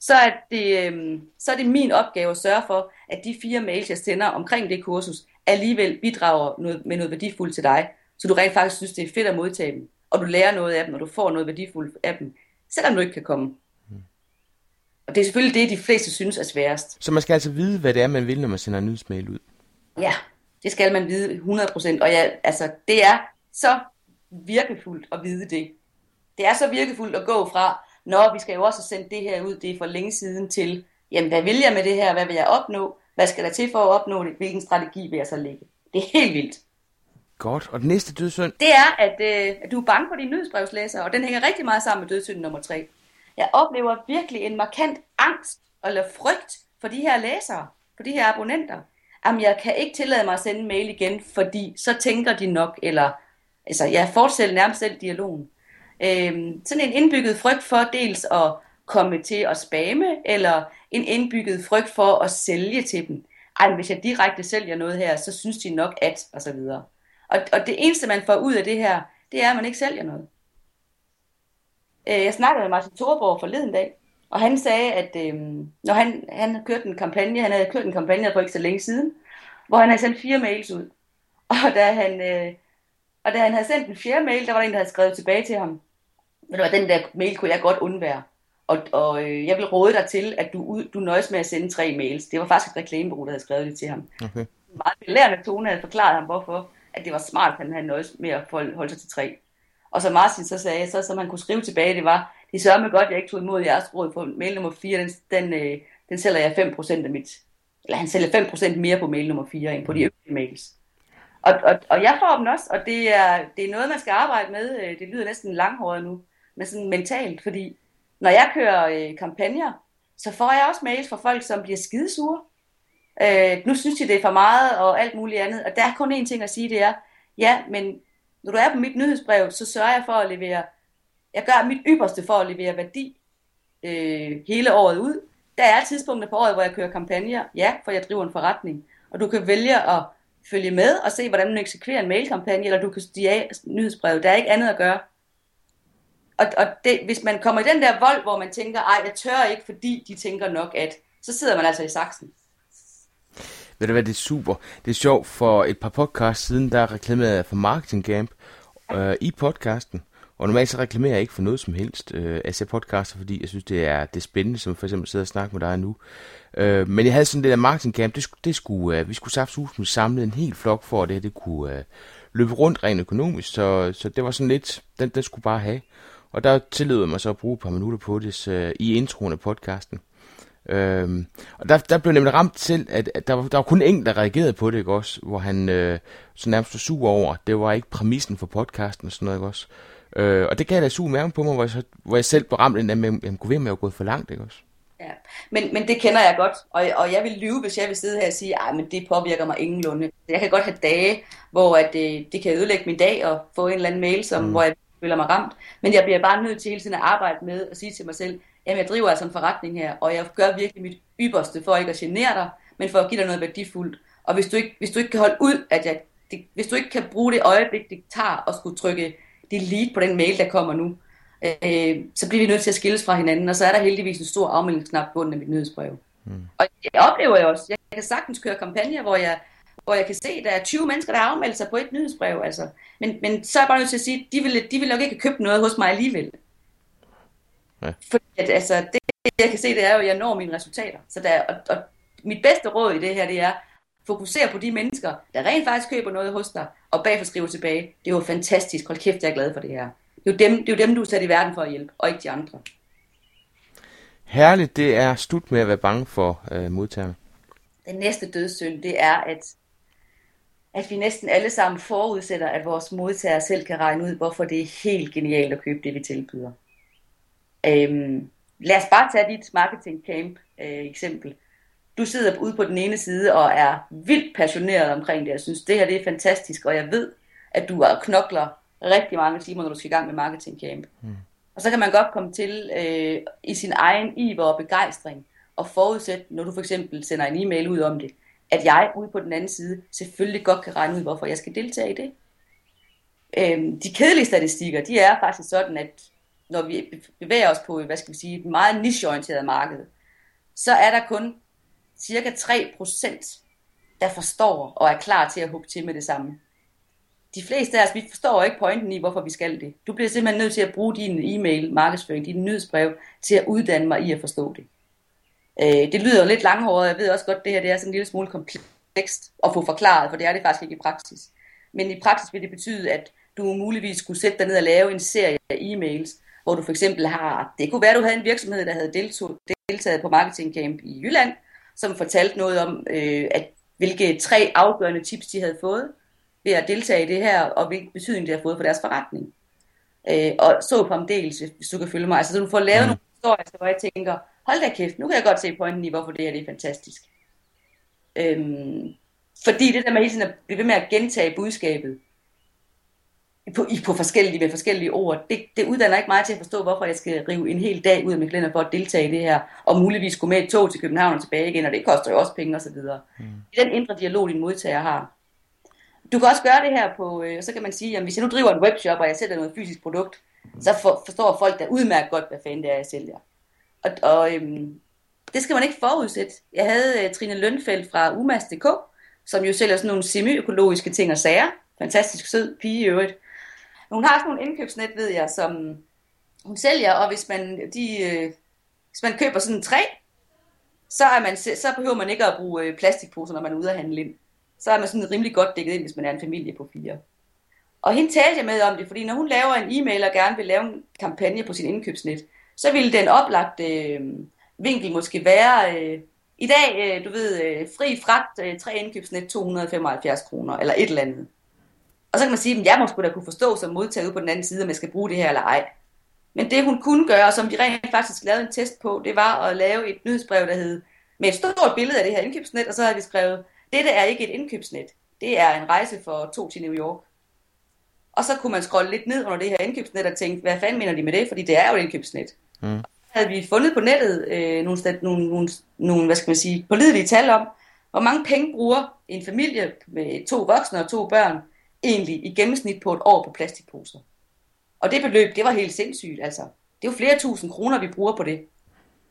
Så er, det, øhm, så er det min opgave at sørge for, at de fire mails, jeg sender omkring det kursus, alligevel bidrager noget, med noget værdifuldt til dig, så du rent faktisk synes, det er fedt at modtage dem, og du lærer noget af dem, og du får noget værdifuldt af dem, selvom du ikke kan komme. Og det er selvfølgelig det, de fleste synes er sværest. Så man skal altså vide, hvad det er, man vil, når man sender en nyhedsmail ud? Ja, det skal man vide 100%. Og ja, altså, det er så virkefuldt at vide det. Det er så virkefuldt at gå fra, når vi skal jo også sende det her ud, det er for længe siden, til, jamen hvad vil jeg med det her, hvad vil jeg opnå, hvad skal der til for at opnå det, hvilken strategi vil jeg så lægge. Det er helt vildt. Godt, og den næste dødssynd? Det er, at, øh, at du er bange for dine nyhedsbrevslæsere, og den hænger rigtig meget sammen med dødssynd nummer tre. Jeg oplever virkelig en markant angst eller frygt for de her læsere, for de her abonnenter. Jamen, jeg kan ikke tillade mig at sende en mail igen, fordi så tænker de nok, eller altså, jeg fortsætter nærmest selv dialogen. Øhm, sådan en indbygget frygt for dels at komme til at spamme, eller en indbygget frygt for at sælge til dem. Ej, hvis jeg direkte sælger noget her, så synes de nok at, og så videre. Og, og det eneste, man får ud af det her, det er, at man ikke sælger noget. Øh, jeg snakkede med Martin Thorborg forleden dag, og han sagde, at øh, når han, han kørte en kampagne, han havde kørt en kampagne for ikke så længe siden, hvor han havde sendt fire mails ud. Og da han, øh, og da han havde sendt en fjerde mail, der var der en, der havde skrevet tilbage til ham. Men det var den der mail, kunne jeg godt undvære. Og, og øh, jeg vil råde dig til, at du, du nøjes med at sende tre mails. Det var faktisk et reklamebureau, der havde skrevet det til ham. Okay. Meget belærende tone havde forklaret ham, hvorfor at det var smart, at han havde nøjes med at holde sig til tre. Og så Martin så sagde, så som han kunne skrive tilbage, det var, det sørger mig godt, at jeg ikke tog imod jeres råd på mail nummer 4, den, den, øh, den sælger jeg 5% af mit, eller han sælger 5% mere på mail nummer 4, end på de øvrige mails. Og, og, og jeg får dem også, og det er, det er noget, man skal arbejde med. Øh, det lyder næsten langhåret nu, men sådan mentalt, fordi når jeg kører øh, kampagner, så får jeg også mails fra folk, som bliver skidesure. Øh, nu synes de, det er for meget og alt muligt andet. Og der er kun én ting at sige, det er, ja, men når du er på mit nyhedsbrev, så sørger jeg for at levere, jeg gør mit ypperste for at levere værdi øh, hele året ud. Der er tidspunkter på året, hvor jeg kører kampagner, ja, for jeg driver en forretning. Og du kan vælge at følge med og se, hvordan du eksekverer en mailkampagne, eller du kan stige af nyhedsbrevet. Der er ikke andet at gøre. Og, og det, hvis man kommer i den der vold, hvor man tænker, ej, jeg tør ikke, fordi de tænker nok, at så sidder man altså i saksen. Ved du hvad, det er super. Det er sjovt, for et par podcasts siden, der reklamerede jeg for Marketing Camp øh, i podcasten. Og normalt så reklamerer jeg ikke for noget som helst. Øh, jeg ser podcaster, fordi jeg synes, det er, det er spændende, som for eksempel sidder og snakker med dig nu. Øh, men jeg havde sådan det der marketing camp, det, det skulle, øh, vi skulle saftsus samle en hel flok for, at det, det kunne øh, løbe rundt rent økonomisk. Så, så det var sådan lidt, den, den skulle bare have. Og der tillod jeg mig så at bruge et par minutter på det øh, i introen af podcasten. Øhm, og der, der blev nemlig ramt til, at, at der, var, der var kun en, der reagerede på det, ikke også? Hvor han øh, så nærmest var sur over, det var ikke præmissen for podcasten og sådan noget, ikke også? Øh, og det gav da sur mærke på mig, hvor jeg, så, hvor jeg selv blev ramt ind af, at jeg kunne ved med at gået for langt, ikke også? Ja, men, men det kender jeg godt, og, og jeg vil lyve, hvis jeg vil sidde her og sige, at det påvirker mig ingenlunde. Jeg kan godt have dage, hvor at, det, det kan ødelægge min dag og få en eller anden mail, som, mm. hvor jeg føler mig ramt. Men jeg bliver bare nødt til hele tiden at arbejde med at sige til mig selv, jamen jeg driver altså en forretning her, og jeg gør virkelig mit ypperste for ikke at genere dig, men for at give dig noget værdifuldt. Og hvis du ikke, hvis du ikke kan holde ud, at jeg, det, hvis du ikke kan bruge det øjeblik, det tager at skulle trykke delete på den mail, der kommer nu, øh, så bliver vi nødt til at skilles fra hinanden, og så er der heldigvis en stor afmeldingsknap på bunden af mit nyhedsbrev. Mm. Og jeg oplever jeg også, jeg kan sagtens køre kampagner, hvor jeg, hvor jeg kan se, at der er 20 mennesker, der har afmeldt sig på et nyhedsbrev. Altså. Men, men så er jeg bare nødt til at sige, at de vil, de vil nok ikke købe noget hos mig alligevel. Ja. Fordi at, altså, det, jeg kan se, det er jo, at jeg når mine resultater. Så der, og, og mit bedste råd i det her, det er, fokusere på de mennesker, der rent faktisk køber noget hos dig, og bagfor skriver tilbage, det er jo fantastisk, hold kæft, jeg er glad for det her. Det er jo dem, det er jo dem du er sat i verden for at hjælpe, og ikke de andre. Herligt, det er slut med at være bange for øh, modtagerne. Den næste dødssynd, det er, at, at vi næsten alle sammen forudsætter, at vores modtagere selv kan regne ud, hvorfor det er helt genialt at købe det, vi tilbyder. Øhm, lad os bare tage dit marketing camp øh, eksempel. Du sidder ude på den ene side og er vildt passioneret omkring det. Jeg synes, det her det er fantastisk, og jeg ved, at du er knokler rigtig mange timer, når du skal i gang med marketing camp. Mm. Og så kan man godt komme til øh, i sin egen iver og begejstring og forudsætte, når du for eksempel sender en e-mail ud om det, at jeg ude på den anden side selvfølgelig godt kan regne ud, hvorfor jeg skal deltage i det. Øhm, de kedelige statistikker, de er faktisk sådan, at når vi bevæger os på, hvad skal vi sige, et meget nicheorienteret marked, så er der kun cirka 3%, der forstår og er klar til at hugge til med det samme. De fleste af os, vi forstår ikke pointen i, hvorfor vi skal det. Du bliver simpelthen nødt til at bruge din e-mail, markedsføring, din nyhedsbrev, til at uddanne mig i at forstå det. Øh, det lyder jo lidt langhåret, jeg ved også godt, at det her det er sådan en lille smule komplekst at få forklaret, for det er det faktisk ikke i praksis. Men i praksis vil det betyde, at du muligvis skulle sætte dig ned og lave en serie af e-mails, hvor du for eksempel har, det kunne være, at du havde en virksomhed, der havde deltaget på Marketing Camp i Jylland, som fortalte noget om, øh, at hvilke tre afgørende tips de havde fået ved at deltage i det her, og hvilken betydning det har fået for deres forretning. Øh, og så fremdeles, hvis du kan følge mig. Altså, så du får lavet mm. nogle historier, hvor jeg tænker, hold da kæft, nu kan jeg godt se pointen i, hvorfor det her det er fantastisk. Øhm, fordi det der med hele tiden at blive ved med at gentage budskabet, på, i, på forskellige, med forskellige ord, det, det uddanner ikke mig til at forstå, hvorfor jeg skal rive en hel dag ud af mit kalender for at deltage i det her, og muligvis gå med et tog til København og tilbage igen, og det koster jo også penge osv. Mm. I den indre dialog, din modtager har. Du kan også gøre det her på, øh, så kan man sige, at hvis jeg nu driver en webshop, og jeg sælger noget fysisk produkt, så for, forstår folk da udmærket godt, hvad fanden det er, jeg sælger. Og, og øhm, det skal man ikke forudsætte. Jeg havde øh, Trine Lønfeldt fra umas.dk, som jo sælger sådan nogle semi-økologiske ting og sager. Fantastisk sød pige i øvrigt. Hun har sådan nogle indkøbsnet, ved jeg, som hun sælger, og hvis man, de, øh, hvis man køber sådan en træ, så, er man, så behøver man ikke at bruge øh, plastikposer, når man er ude at handle ind. Så er man sådan rimelig godt dækket ind, hvis man er en familie på fire. Og hende talte jeg med om det, fordi når hun laver en e-mail og gerne vil lave en kampagne på sin indkøbsnet, så ville den oplagte øh, vinkel måske være, øh, i dag, øh, du ved, øh, fri fragt, øh, tre indkøbsnet, 275 kroner, eller et eller andet. Og så kan man sige, at jeg må sgu da kunne forstå som modtager ude på den anden side, om jeg skal bruge det her eller ej. Men det hun kunne gøre, og som vi rent faktisk lavede en test på, det var at lave et nyhedsbrev, der hed med et stort billede af det her indkøbsnet, og så havde vi skrevet, dette er ikke et indkøbsnet, det er en rejse for to til New York. Og så kunne man scrolle lidt ned under det her indkøbsnet og tænke, hvad fanden mener de med det? Fordi det er jo et indkøbsnet. Mm. Havde vi fundet på nettet øh, nogle, nogle, nogle, nogle, hvad skal man sige, pålidelige tal om, hvor mange penge bruger en familie med to voksne og to børn egentlig i gennemsnit på et år på plastikposer. Og det beløb, det var helt sindssygt. Altså, det er jo flere tusind kroner, vi bruger på det.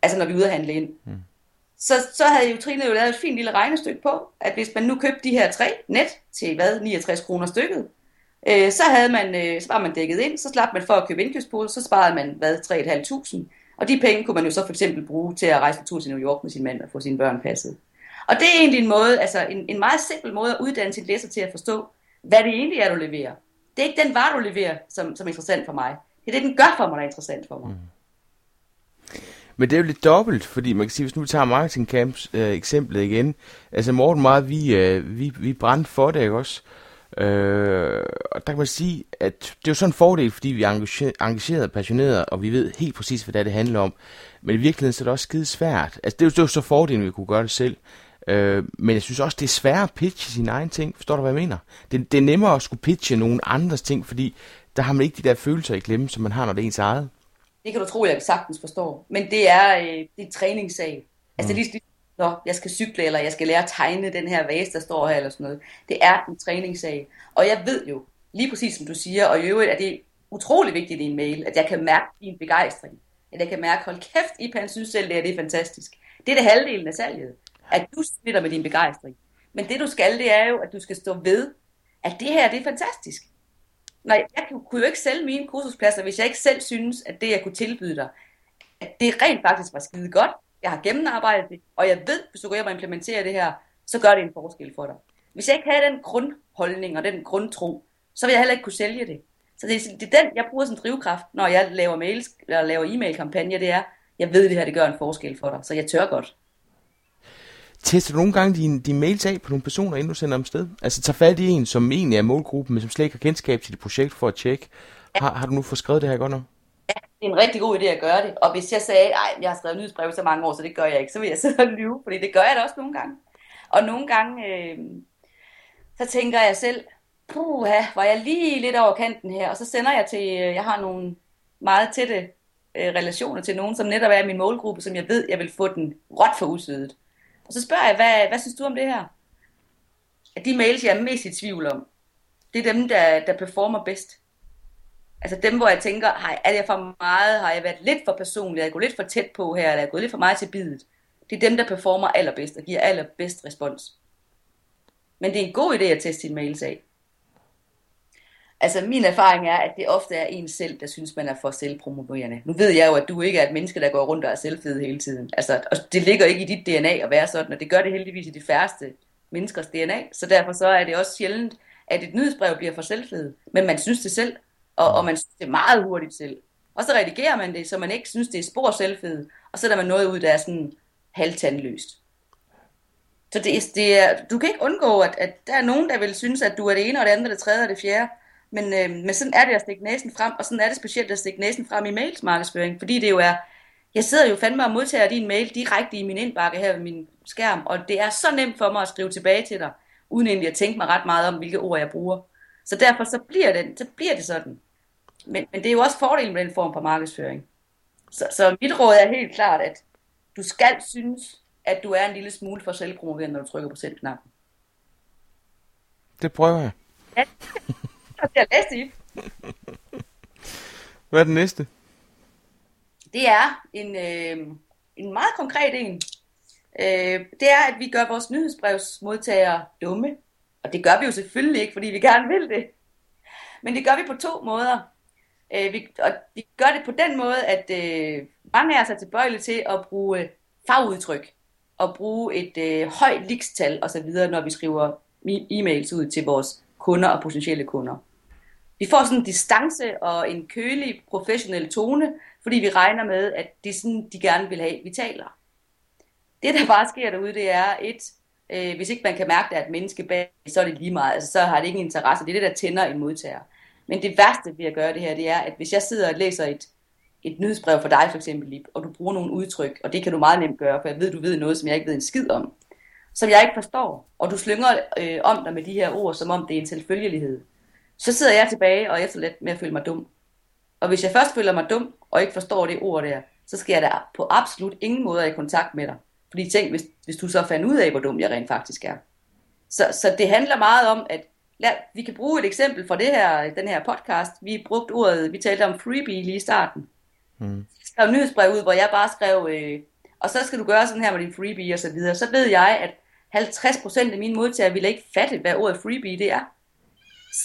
Altså når vi er ude at handle ind. Mm. Så, så havde jo Trine jo lavet et fint lille regnestykke på, at hvis man nu købte de her tre net til hvad, 69 kroner stykket, øh, så, havde man, øh, så var man dækket ind, så slap man for at købe indkøbsposer, så sparede man hvad, 3.500. Og de penge kunne man jo så for eksempel bruge til at rejse en tur til New York med sin mand og få sine børn passet. Og det er egentlig en måde, altså en, en meget simpel måde at uddanne sin læser til at forstå, hvad det egentlig er, du leverer. Det er ikke den vare, du leverer, som, som er interessant for mig. Det er det, den gør for mig, der er interessant for mig. Mm. Men det er jo lidt dobbelt, fordi man kan sige, hvis nu vi tager Marketing Camps øh, eksemplet igen, altså Morten meget, vi, øh, vi, vi brændte for det, ikke også? Øh, og der kan man sige, at det er jo sådan en fordel, fordi vi er engagerede og passionerede, og vi ved helt præcis, hvad det, er, det handler om. Men i virkeligheden så er det også skide svært. Altså det er jo, det er jo så fordelen, at vi kunne gøre det selv. Øh, men jeg synes også, det er svært at pitche sine egne ting. Forstår du, hvad jeg mener? Det, det er nemmere at skulle pitche nogle andres ting, fordi der har man ikke de der følelser i klemme, som man har, når det er ens eget. Det kan du tro, jeg sagtens forstår. Men det er, øh, det er træningssag. Altså mm. det er Nå, jeg skal cykle, eller jeg skal lære at tegne den her vase, der står her, eller sådan noget. Det er en træningssag. Og jeg ved jo, lige præcis som du siger, og i øvrigt er det utrolig vigtigt i en mail, at jeg kan mærke din begejstring. At jeg kan mærke, hold kæft, Ipan synes selv, det er, det er fantastisk. Det er det halvdelen af salget. At du smitter med din begejstring. Men det du skal, det er jo, at du skal stå ved, at det her, det er fantastisk. Nej, jeg kunne jo ikke sælge mine kursuspladser, hvis jeg ikke selv synes, at det, jeg kunne tilbyde dig, at det rent faktisk var skide godt. Jeg har gennemarbejdet det, og jeg ved, hvis du går hjem og implementerer det her, så gør det en forskel for dig. Hvis jeg ikke havde den grundholdning og den grundtro, så vil jeg heller ikke kunne sælge det. Så det er, det er den, jeg bruger som drivkraft, når jeg laver mails eller laver e-mail-kampagner, det er, jeg ved, det her det gør en forskel for dig, så jeg tør godt. Tester du nogle gange dine, din mails af på nogle personer, inden du sender dem sted? Altså tager fat i en, som egentlig er målgruppen, men som slet ikke har kendskab til dit projekt for at tjekke. Ja. Har, har du nu fået skrevet det her godt nok? Det er en rigtig god idé at gøre det. Og hvis jeg sagde, at jeg har skrevet nyhedsbrev så mange år, så det gør jeg ikke, så vil jeg [LAUGHS] sidde og lyve, fordi det gør jeg da også nogle gange. Og nogle gange, øh, så tænker jeg selv, puha, var jeg lige lidt over kanten her, og så sender jeg til, øh, jeg har nogle meget tætte øh, relationer til nogen, som netop er min målgruppe, som jeg ved, jeg vil få den råt for usødet. Og så spørger jeg, hvad, hvad synes du om det her? At de mails, jeg er mest i tvivl om, det er dem, der, der performer bedst. Altså dem, hvor jeg tænker, har, er jeg for meget? Har jeg været lidt for personlig? Er jeg gået lidt for tæt på her? Eller er jeg gået lidt for meget til bidet? Det er dem, der performer allerbedst og giver allerbedst respons. Men det er en god idé at teste sine mails af. Altså min erfaring er, at det ofte er en selv, der synes, man er for selvpromoverende. Nu ved jeg jo, at du ikke er et menneske, der går rundt og er selvfed hele tiden. Altså, og det ligger ikke i dit DNA at være sådan, og det gør det heldigvis i de færreste menneskers DNA. Så derfor så er det også sjældent, at et nyhedsbrev bliver for selvfed. Men man synes det selv, og, og man synes det meget hurtigt selv. Og så redigerer man det, så man ikke synes, det er spor selvfed, og så er der man noget ud, der er sådan halvtandløst. Så det, det er, du kan ikke undgå, at, at der er nogen, der vil synes, at du er det ene, og det andet, det tredje og det fjerde. Men, øh, men sådan er det at stikke næsen frem, og sådan er det specielt at stikke næsen frem i mails markedsføring, fordi det jo er, jeg sidder jo fandme og modtager din mail direkte i min indbakke her ved min skærm, og det er så nemt for mig at skrive tilbage til dig, uden egentlig at tænke mig ret meget om, hvilke ord jeg bruger. Så derfor så bliver det, så bliver det sådan. Men, men det er jo også fordelen med den form for markedsføring. Så, så mit råd er helt klart, at du skal synes, at du er en lille smule for selvpromoverende, når du trykker på send-knappen. Det prøver jeg. Ja, [LAUGHS] jeg læste i. Hvad er den næste? Det er en, øh, en meget konkret en. Øh, det er, at vi gør vores nyhedsbrevsmodtagere dumme. Og det gør vi jo selvfølgelig ikke, fordi vi gerne vil det. Men det gør vi på to måder. Øh, vi, og vi gør det på den måde, at øh, mange af os er tilbøjelige til at bruge øh, fagudtryk og bruge et øh, højt likstal osv., når vi skriver e-mails ud til vores kunder og potentielle kunder. Vi får sådan en distance og en kølig professionel tone, fordi vi regner med, at det er sådan, de gerne vil have, vi taler. Det, der bare sker derude, det er et, øh, hvis ikke man kan mærke, at der er et menneske bag, så er det lige meget, altså, så har det ingen interesse. Det er det, der tænder en modtager. Men det værste ved at gøre det her, det er, at hvis jeg sidder og læser et et nyhedsbrev for dig for eksempel, og du bruger nogle udtryk, og det kan du meget nemt gøre, for jeg ved, du ved noget, som jeg ikke ved en skid om, som jeg ikke forstår, og du slynger øh, om dig med de her ord, som om det er en selvfølgelighed, så sidder jeg tilbage og er efterladt med at føle mig dum. Og hvis jeg først føler mig dum, og ikke forstår det ord der, så skal jeg da på absolut ingen måde i kontakt med dig. Fordi tænk, hvis, hvis du så fandt ud af, hvor dum jeg rent faktisk er. Så, så det handler meget om, at lad, vi kan bruge et eksempel fra det her, den her podcast. Vi brugte ordet, vi talte om freebie lige i starten. Mm. Jeg skrev nyhedsbrev ud, hvor jeg bare skrev, øh, og så skal du gøre sådan her med din freebie og så videre. Så ved jeg, at 50% af mine modtagere ville ikke fatte, hvad ordet freebie det er.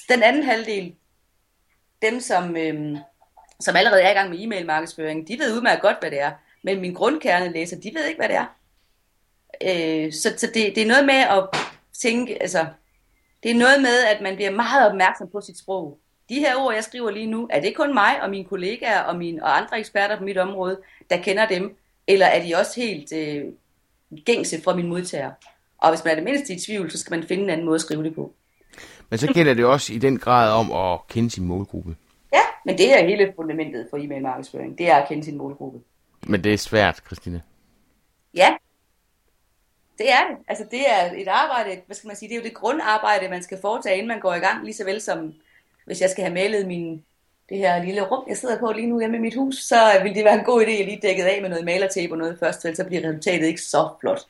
Den anden halvdel, dem som, øh, som allerede er i gang med e-mail markedsføring, de ved udmærket godt, hvad det er. Men min grundkerne læser, de ved ikke, hvad det er. Øh, så så det, det er noget med at tænke, altså, det er noget med, at man bliver meget opmærksom på sit sprog. De her ord, jeg skriver lige nu, er det kun mig og mine kollegaer og, mine, og andre eksperter på mit område, der kender dem? Eller er de også helt øh, gængse fra min modtager? Og hvis man er det mindste i tvivl, så skal man finde en anden måde at skrive det på. Men så gælder det også i den grad om at kende sin målgruppe. Ja, men det er hele fundamentet for e-mail markedsføring. Det er at kende sin målgruppe. Men det er svært, Christine. Ja, det er det. Altså det er et arbejde, hvad skal man sige, det er jo det grundarbejde, man skal foretage, inden man går i gang, lige så vel som hvis jeg skal have malet min, det her lille rum, jeg sidder på lige nu hjemme i mit hus, så ville det være en god idé at lige dækket af med noget malertape og noget først, så bliver resultatet ikke så flot.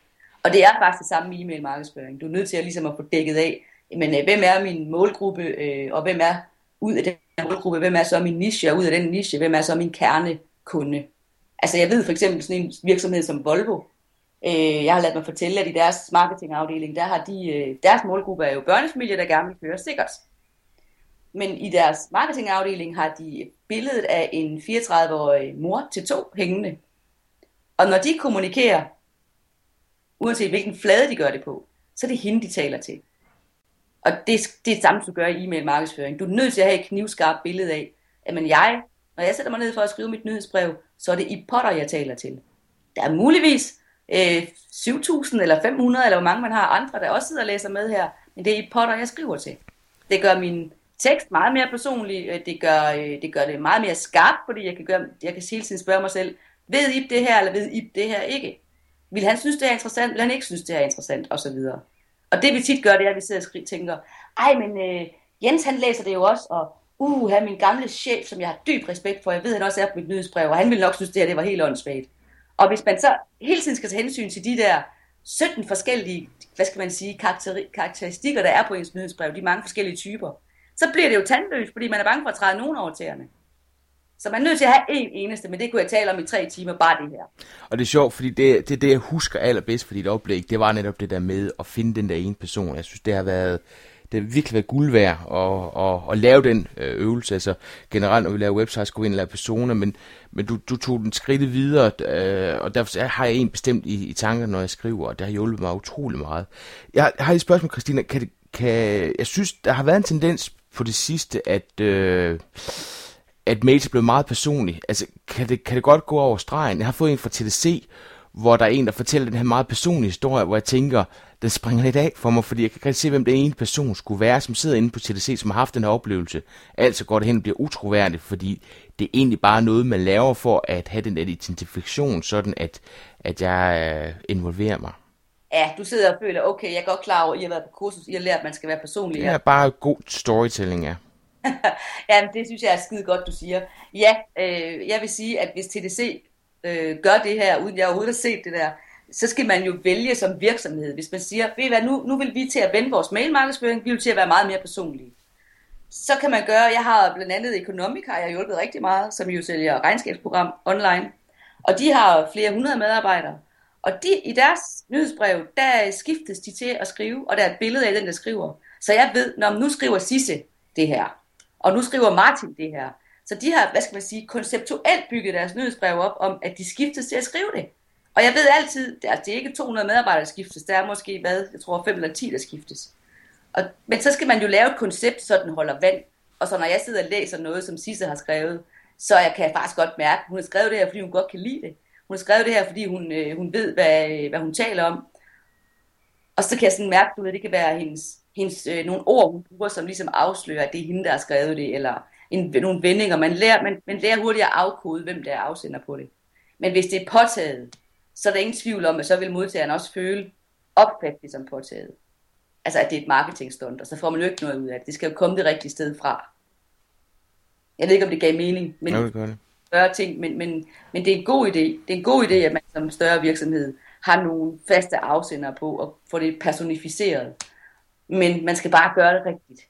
Og det er faktisk det samme e-mail markedsføring. Du er nødt til at, ligesom at få dækket af, men øh, hvem er min målgruppe, øh, og hvem er ud af den målgruppe, hvem er så min niche, og ud af den niche, hvem er så min kernekunde. Altså jeg ved for eksempel sådan en virksomhed som Volvo, øh, jeg har ladet mig fortælle, at i deres marketingafdeling, der har de, øh, deres målgruppe er jo børnefamilier, der gerne vil køre sikkert. Men i deres marketingafdeling har de billedet af en 34-årig mor til to hængende. Og når de kommunikerer, uanset hvilken flade de gør det på, så er det hende, de taler til. Og det, det er det samme, du gør i e-mail markedsføring. Du er nødt til at have et knivskarpt billede af, at men jeg, når jeg sætter mig ned for at skrive mit nyhedsbrev, så er det i potter, jeg taler til. Der er muligvis øh, 7.000 eller 500, eller hvor mange man har andre, der også sidder og læser med her, men det er i potter, jeg skriver til. Det gør min tekst meget mere personlig, øh, det gør, øh, det gør det meget mere skarpt, fordi jeg kan, gøre, jeg kan hele tiden spørge mig selv, ved I det her, eller ved I det her ikke? Vil han synes, det er interessant, vil han ikke synes, det er interessant, og så videre. Og det vi tit gør, det er, at vi sidder og tænker, ej, men øh, Jens han læser det jo også, og uh, han min gamle chef, som jeg har dyb respekt for, jeg ved, han også er på mit nyhedsbrev, og han ville nok synes, det her det var helt åndssvagt. Og hvis man så hele tiden skal tage hensyn til de der 17 forskellige, hvad skal man sige, karakteristikker, der er på ens nyhedsbrev, de mange forskellige typer, så bliver det jo tandløst, fordi man er bange for at træde nogen over tæerne. Så man er nødt til at have en eneste, men det kunne jeg tale om i tre timer, bare det her. Og det er sjovt, fordi det, det, det jeg husker allerbedst for dit oplæg, det var netop det der med at finde den der ene person. Jeg synes, det har været, det har virkelig været guld værd at, at, at lave den øh, øvelse. Altså generelt, når vi laver websites, skulle vi ind og lave personer, men, men du, du tog den skridt videre, øh, og derfor har jeg en bestemt i, i tankerne, når jeg skriver, og det har hjulpet mig utrolig meget. Jeg, jeg har et spørgsmål, Christina. Kan det, kan, jeg synes, der har været en tendens på det sidste, at... Øh, at mails er blevet meget personlige. Altså, kan det, kan det godt gå over stregen? Jeg har fået en fra TDC, hvor der er en, der fortæller den her meget personlige historie, hvor jeg tænker, den springer lidt af for mig, fordi jeg kan ikke se, hvem den ene person skulle være, som sidder inde på TDC, som har haft den her oplevelse. Altså går det hen og bliver utroværdigt, fordi det er egentlig bare noget, man laver for at have den identifikation, sådan at, at jeg øh, involverer mig. Ja, du sidder og føler, okay, jeg er godt klar over, at I har været på kursus, I har lært, at man skal være personlig. Det er bare god storytelling, ja. [LAUGHS] ja, det synes jeg er skide godt, du siger. Ja, øh, jeg vil sige, at hvis TDC øh, gør det her, uden jeg overhovedet har set det der, så skal man jo vælge som virksomhed. Hvis man siger, ved hvad, nu, nu vil vi til at vende vores mailmarkedsføring, vi vil til at være meget mere personlige. Så kan man gøre, jeg har blandt andet Economic, har jeg hjulpet rigtig meget, som jo sælger regnskabsprogram online. Og de har flere hundrede medarbejdere. Og de, i deres nyhedsbrev, der skiftes de til at skrive, og der er et billede af den, der skriver. Så jeg ved, når nu skriver Sisse det her, og nu skriver Martin det her. Så de har, hvad skal man sige, konceptuelt bygget deres nyhedsbrev op om, at de skiftes til at skrive det. Og jeg ved altid, det er, altså, det er ikke 200 medarbejdere, der skiftes, der er måske, hvad, jeg tror 5 eller 10, der skiftes. Og, men så skal man jo lave et koncept, så den holder vand. Og så når jeg sidder og læser noget, som Sisse har skrevet, så jeg kan jeg faktisk godt mærke, at hun har skrevet det her, fordi hun godt kan lide det. Hun har skrevet det her, fordi hun, øh, hun ved, hvad, hvad hun taler om. Og så kan jeg sådan mærke, at det kan være hendes, hendes, øh, nogle ord, hun bruger, som ligesom afslører, at det er hende, der har skrevet det, eller en, nogle vendinger. Man lærer, man, man lærer hurtigt at afkode, hvem der er afsender på det. Men hvis det er påtaget, så er der ingen tvivl om, at så vil modtageren også føle, opfatte det som påtaget. Altså at det er et marketingstunt, og så får man jo ikke noget ud af det. Det skal jo komme det rigtige sted fra. Jeg ved ikke, om det gav mening, men Ja, det gør det. større ting, men, men, men det er en god idé. Det er en god idé, at man som større virksomhed har nogle faste afsendere på og får det personificeret. Men man skal bare gøre det rigtigt.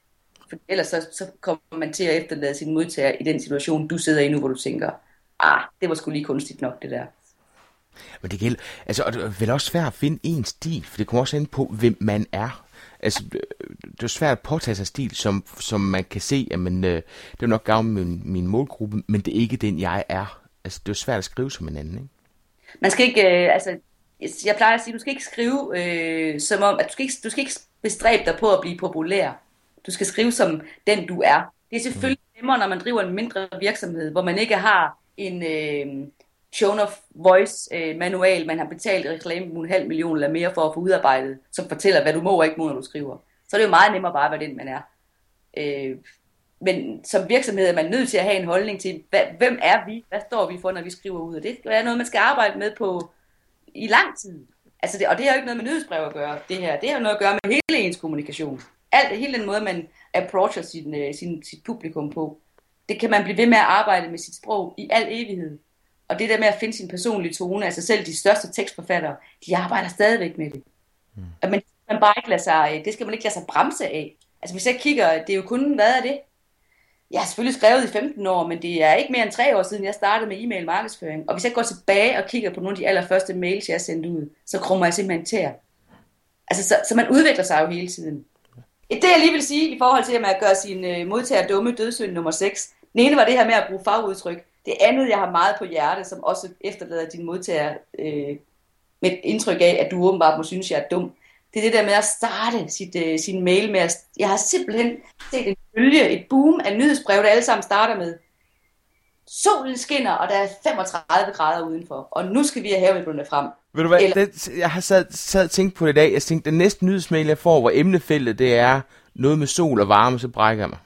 For ellers så, så kommer man til at efterlade sin modtager i den situation, du sidder i nu, hvor du tænker, ah, det var sgu lige kunstigt nok, det der. Men det gælder, altså, og det er vel også svært at finde en stil, for det kommer også ind på, hvem man er. Altså, det det er svært at påtage sig stil, som, som man kan se, at man, øh, det er nok gavn min, min målgruppe, men det er ikke den, jeg er. Altså, det er svært at skrive som en anden, ikke? Man skal ikke, øh, altså, jeg plejer at sige, du skal ikke skrive øh, som om, at du skal ikke, du skal ikke bestræbe dig på at blive populær. Du skal skrive som den, du er. Det er selvfølgelig nemmere, når man driver en mindre virksomhed, hvor man ikke har en øh, tone of voice øh, manual, man har betalt reklame en halv million eller mere for at få udarbejdet, som fortæller, hvad du må og ikke må, når du skriver. Så er det jo meget nemmere bare at være den, man er. Øh, men som virksomhed er man nødt til at have en holdning til, hvad, hvem er vi? Hvad står vi for, når vi skriver ud? Og det er noget, man skal arbejde med på i lang tid. Altså det, og det har jo ikke noget med nyhedsbrev at gøre, det her. Det har jo noget at gøre med hele ens kommunikation. Alt, hele den måde, man approacher sin, øh, sin, sit publikum på. Det kan man blive ved med at arbejde med sit sprog i al evighed. Og det der med at finde sin personlige tone, altså selv de største tekstforfattere, de arbejder stadigvæk med det. Mm. Men man bare ikke lade sig, det skal man ikke lade sig bremse af. Altså hvis jeg kigger, det er jo kun, hvad er det? Jeg har selvfølgelig skrevet i 15 år, men det er ikke mere end tre år siden, jeg startede med e-mail markedsføring. Og hvis jeg går tilbage og kigger på nogle af de allerførste mails, jeg har sendt ud, så krummer jeg simpelthen til. Altså, så, så man udvikler sig jo hele tiden. Det jeg lige vil sige i forhold til at gøre sin øh, modtager dumme dødssynd nummer 6. Den ene var det her med at bruge fagudtryk. Det andet, jeg har meget på hjerte, som også efterlader din modtager øh, med et indtryk af, at du åbenbart må synes, jeg er dum. Det er det der med at starte sit, øh, sin mail med at... Jeg har simpelthen set en bølge, et boom af nyhedsbrev, der alle sammen starter med. Solen skinner, og der er 35 grader udenfor, og nu skal vi have havemøblerne frem. Ved du hvad, Eller- det, jeg har sad, sad og tænkt på det i dag. Jeg tænkte, den næste nyhedsmail, jeg får, hvor emnefeltet det er noget med sol og varme, så brækker jeg mig.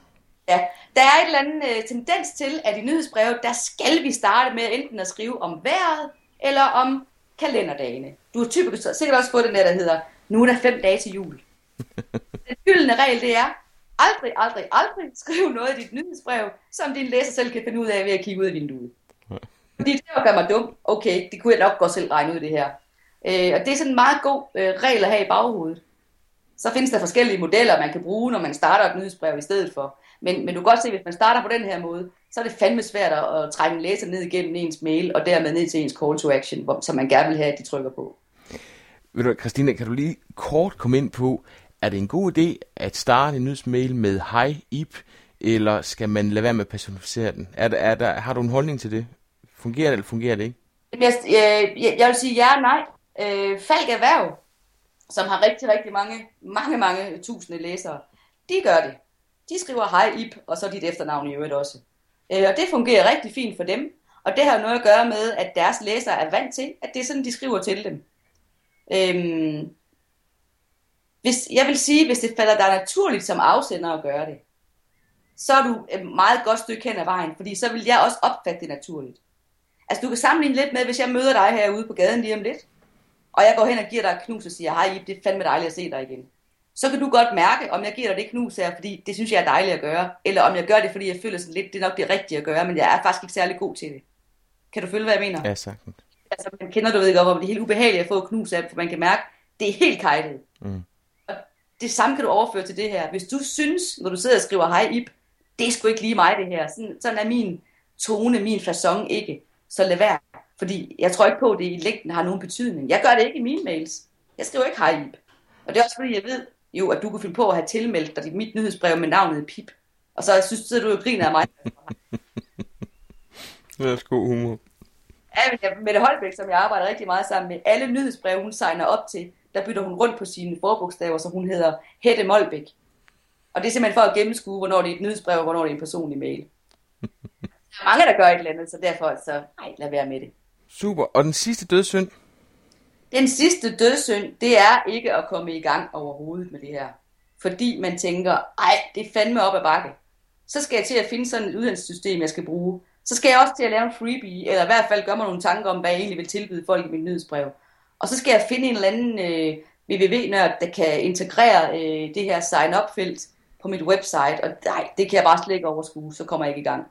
Ja, der er et eller andet øh, tendens til, at i nyhedsbrevet, der skal vi starte med enten at skrive om vejret, eller om kalenderdagene. Du har typisk sikkert også fået den der, der hedder, nu er der fem dage til jul. [LAUGHS] Den gyldne regel, det er, aldrig, aldrig, aldrig skrive noget i dit nyhedsbrev, som din læser selv kan finde ud af ved at kigge ud af vinduet. Fordi det var gør mig dum. Okay, det kunne jeg nok godt selv regne ud det her. Øh, og det er sådan en meget god øh, regel at have i baghovedet. Så findes der forskellige modeller, man kan bruge, når man starter et nyhedsbrev i stedet for. Men, men du kan godt se, at hvis man starter på den her måde, så er det fandme svært at, at trække en læser ned igennem ens mail, og dermed ned til ens call to action, hvor, som man gerne vil have, at de trykker på. Ved du Christina, kan du lige kort komme ind på, er det en god idé at starte en nyhedsmail med hej Ip, eller skal man lade være med at personificere den? Er der, er der, har du en holdning til det? Fungerer det, eller fungerer det ikke? Jeg, jeg, jeg, jeg vil sige ja og nej. Øh, Falk Erhverv, som har rigtig, rigtig mange, mange, mange tusinde læsere, de gør det. De skriver hej Ip, og så dit efternavn i øvrigt også. Øh, og det fungerer rigtig fint for dem. Og det har jo noget at gøre med, at deres læsere er vant til, at det er sådan, de skriver til dem. Øhm, hvis, jeg vil sige, hvis det falder dig naturligt som afsender at gøre det, så er du et meget godt stykke hen ad vejen, fordi så vil jeg også opfatte det naturligt. Altså du kan sammenligne lidt med, hvis jeg møder dig herude på gaden lige om lidt, og jeg går hen og giver dig et knus og siger, hej Ip, det er fandme dejligt at se dig igen. Så kan du godt mærke, om jeg giver dig det knus her, fordi det synes jeg er dejligt at gøre, eller om jeg gør det, fordi jeg føler sådan lidt, det er nok det rigtige at gøre, men jeg er faktisk ikke særlig god til det. Kan du følge, hvad jeg mener? Ja, sagtens. altså, man kender du ved godt, hvor det er helt ubehageligt at få et knus af, for man kan mærke, det er helt kajtet. Mm. Og det samme kan du overføre til det her. Hvis du synes, når du sidder og skriver hej Ip, det er sgu ikke lige mig det her. Sådan, sådan er min tone, min façon ikke. Så lad være. Fordi jeg tror ikke på, at det i længden har nogen betydning. Jeg gør det ikke i mine mails. Jeg skriver ikke hej Ip. Og det er også fordi, jeg ved jo, at du kunne finde på at have tilmeldt dig mit nyhedsbrev med navnet Pip. Og så synes du og griner af mig. Det er sgu humor. Ja, men Mette Holbæk, som jeg arbejder rigtig meget sammen med, alle nyhedsbreve, hun signer op til, der bytter hun rundt på sine forbogstaver, så hun hedder Hette Molbæk. Og det er simpelthen for at gennemskue, hvornår det er et nyhedsbrev, og hvornår det er en personlig mail. Er mange, der gør et eller andet, så derfor, så nej, lad være med det. Super. Og den sidste dødssynd? Den sidste dødssynd, det er ikke at komme i gang overhovedet med det her. Fordi man tænker, ej, det er fandme op ad bakke. så skal jeg til at finde sådan et uddannelsessystem, jeg skal bruge. Så skal jeg også til at lave en freebie, eller i hvert fald gøre mig nogle tanker om, hvad jeg egentlig vil tilbyde folk i mit nyhedsbrev. Og så skal jeg finde en eller anden øh, www-nørd, der kan integrere øh, det her sign-up-felt på mit website, og nej, det kan jeg bare slet ikke overskue, så kommer jeg ikke i gang.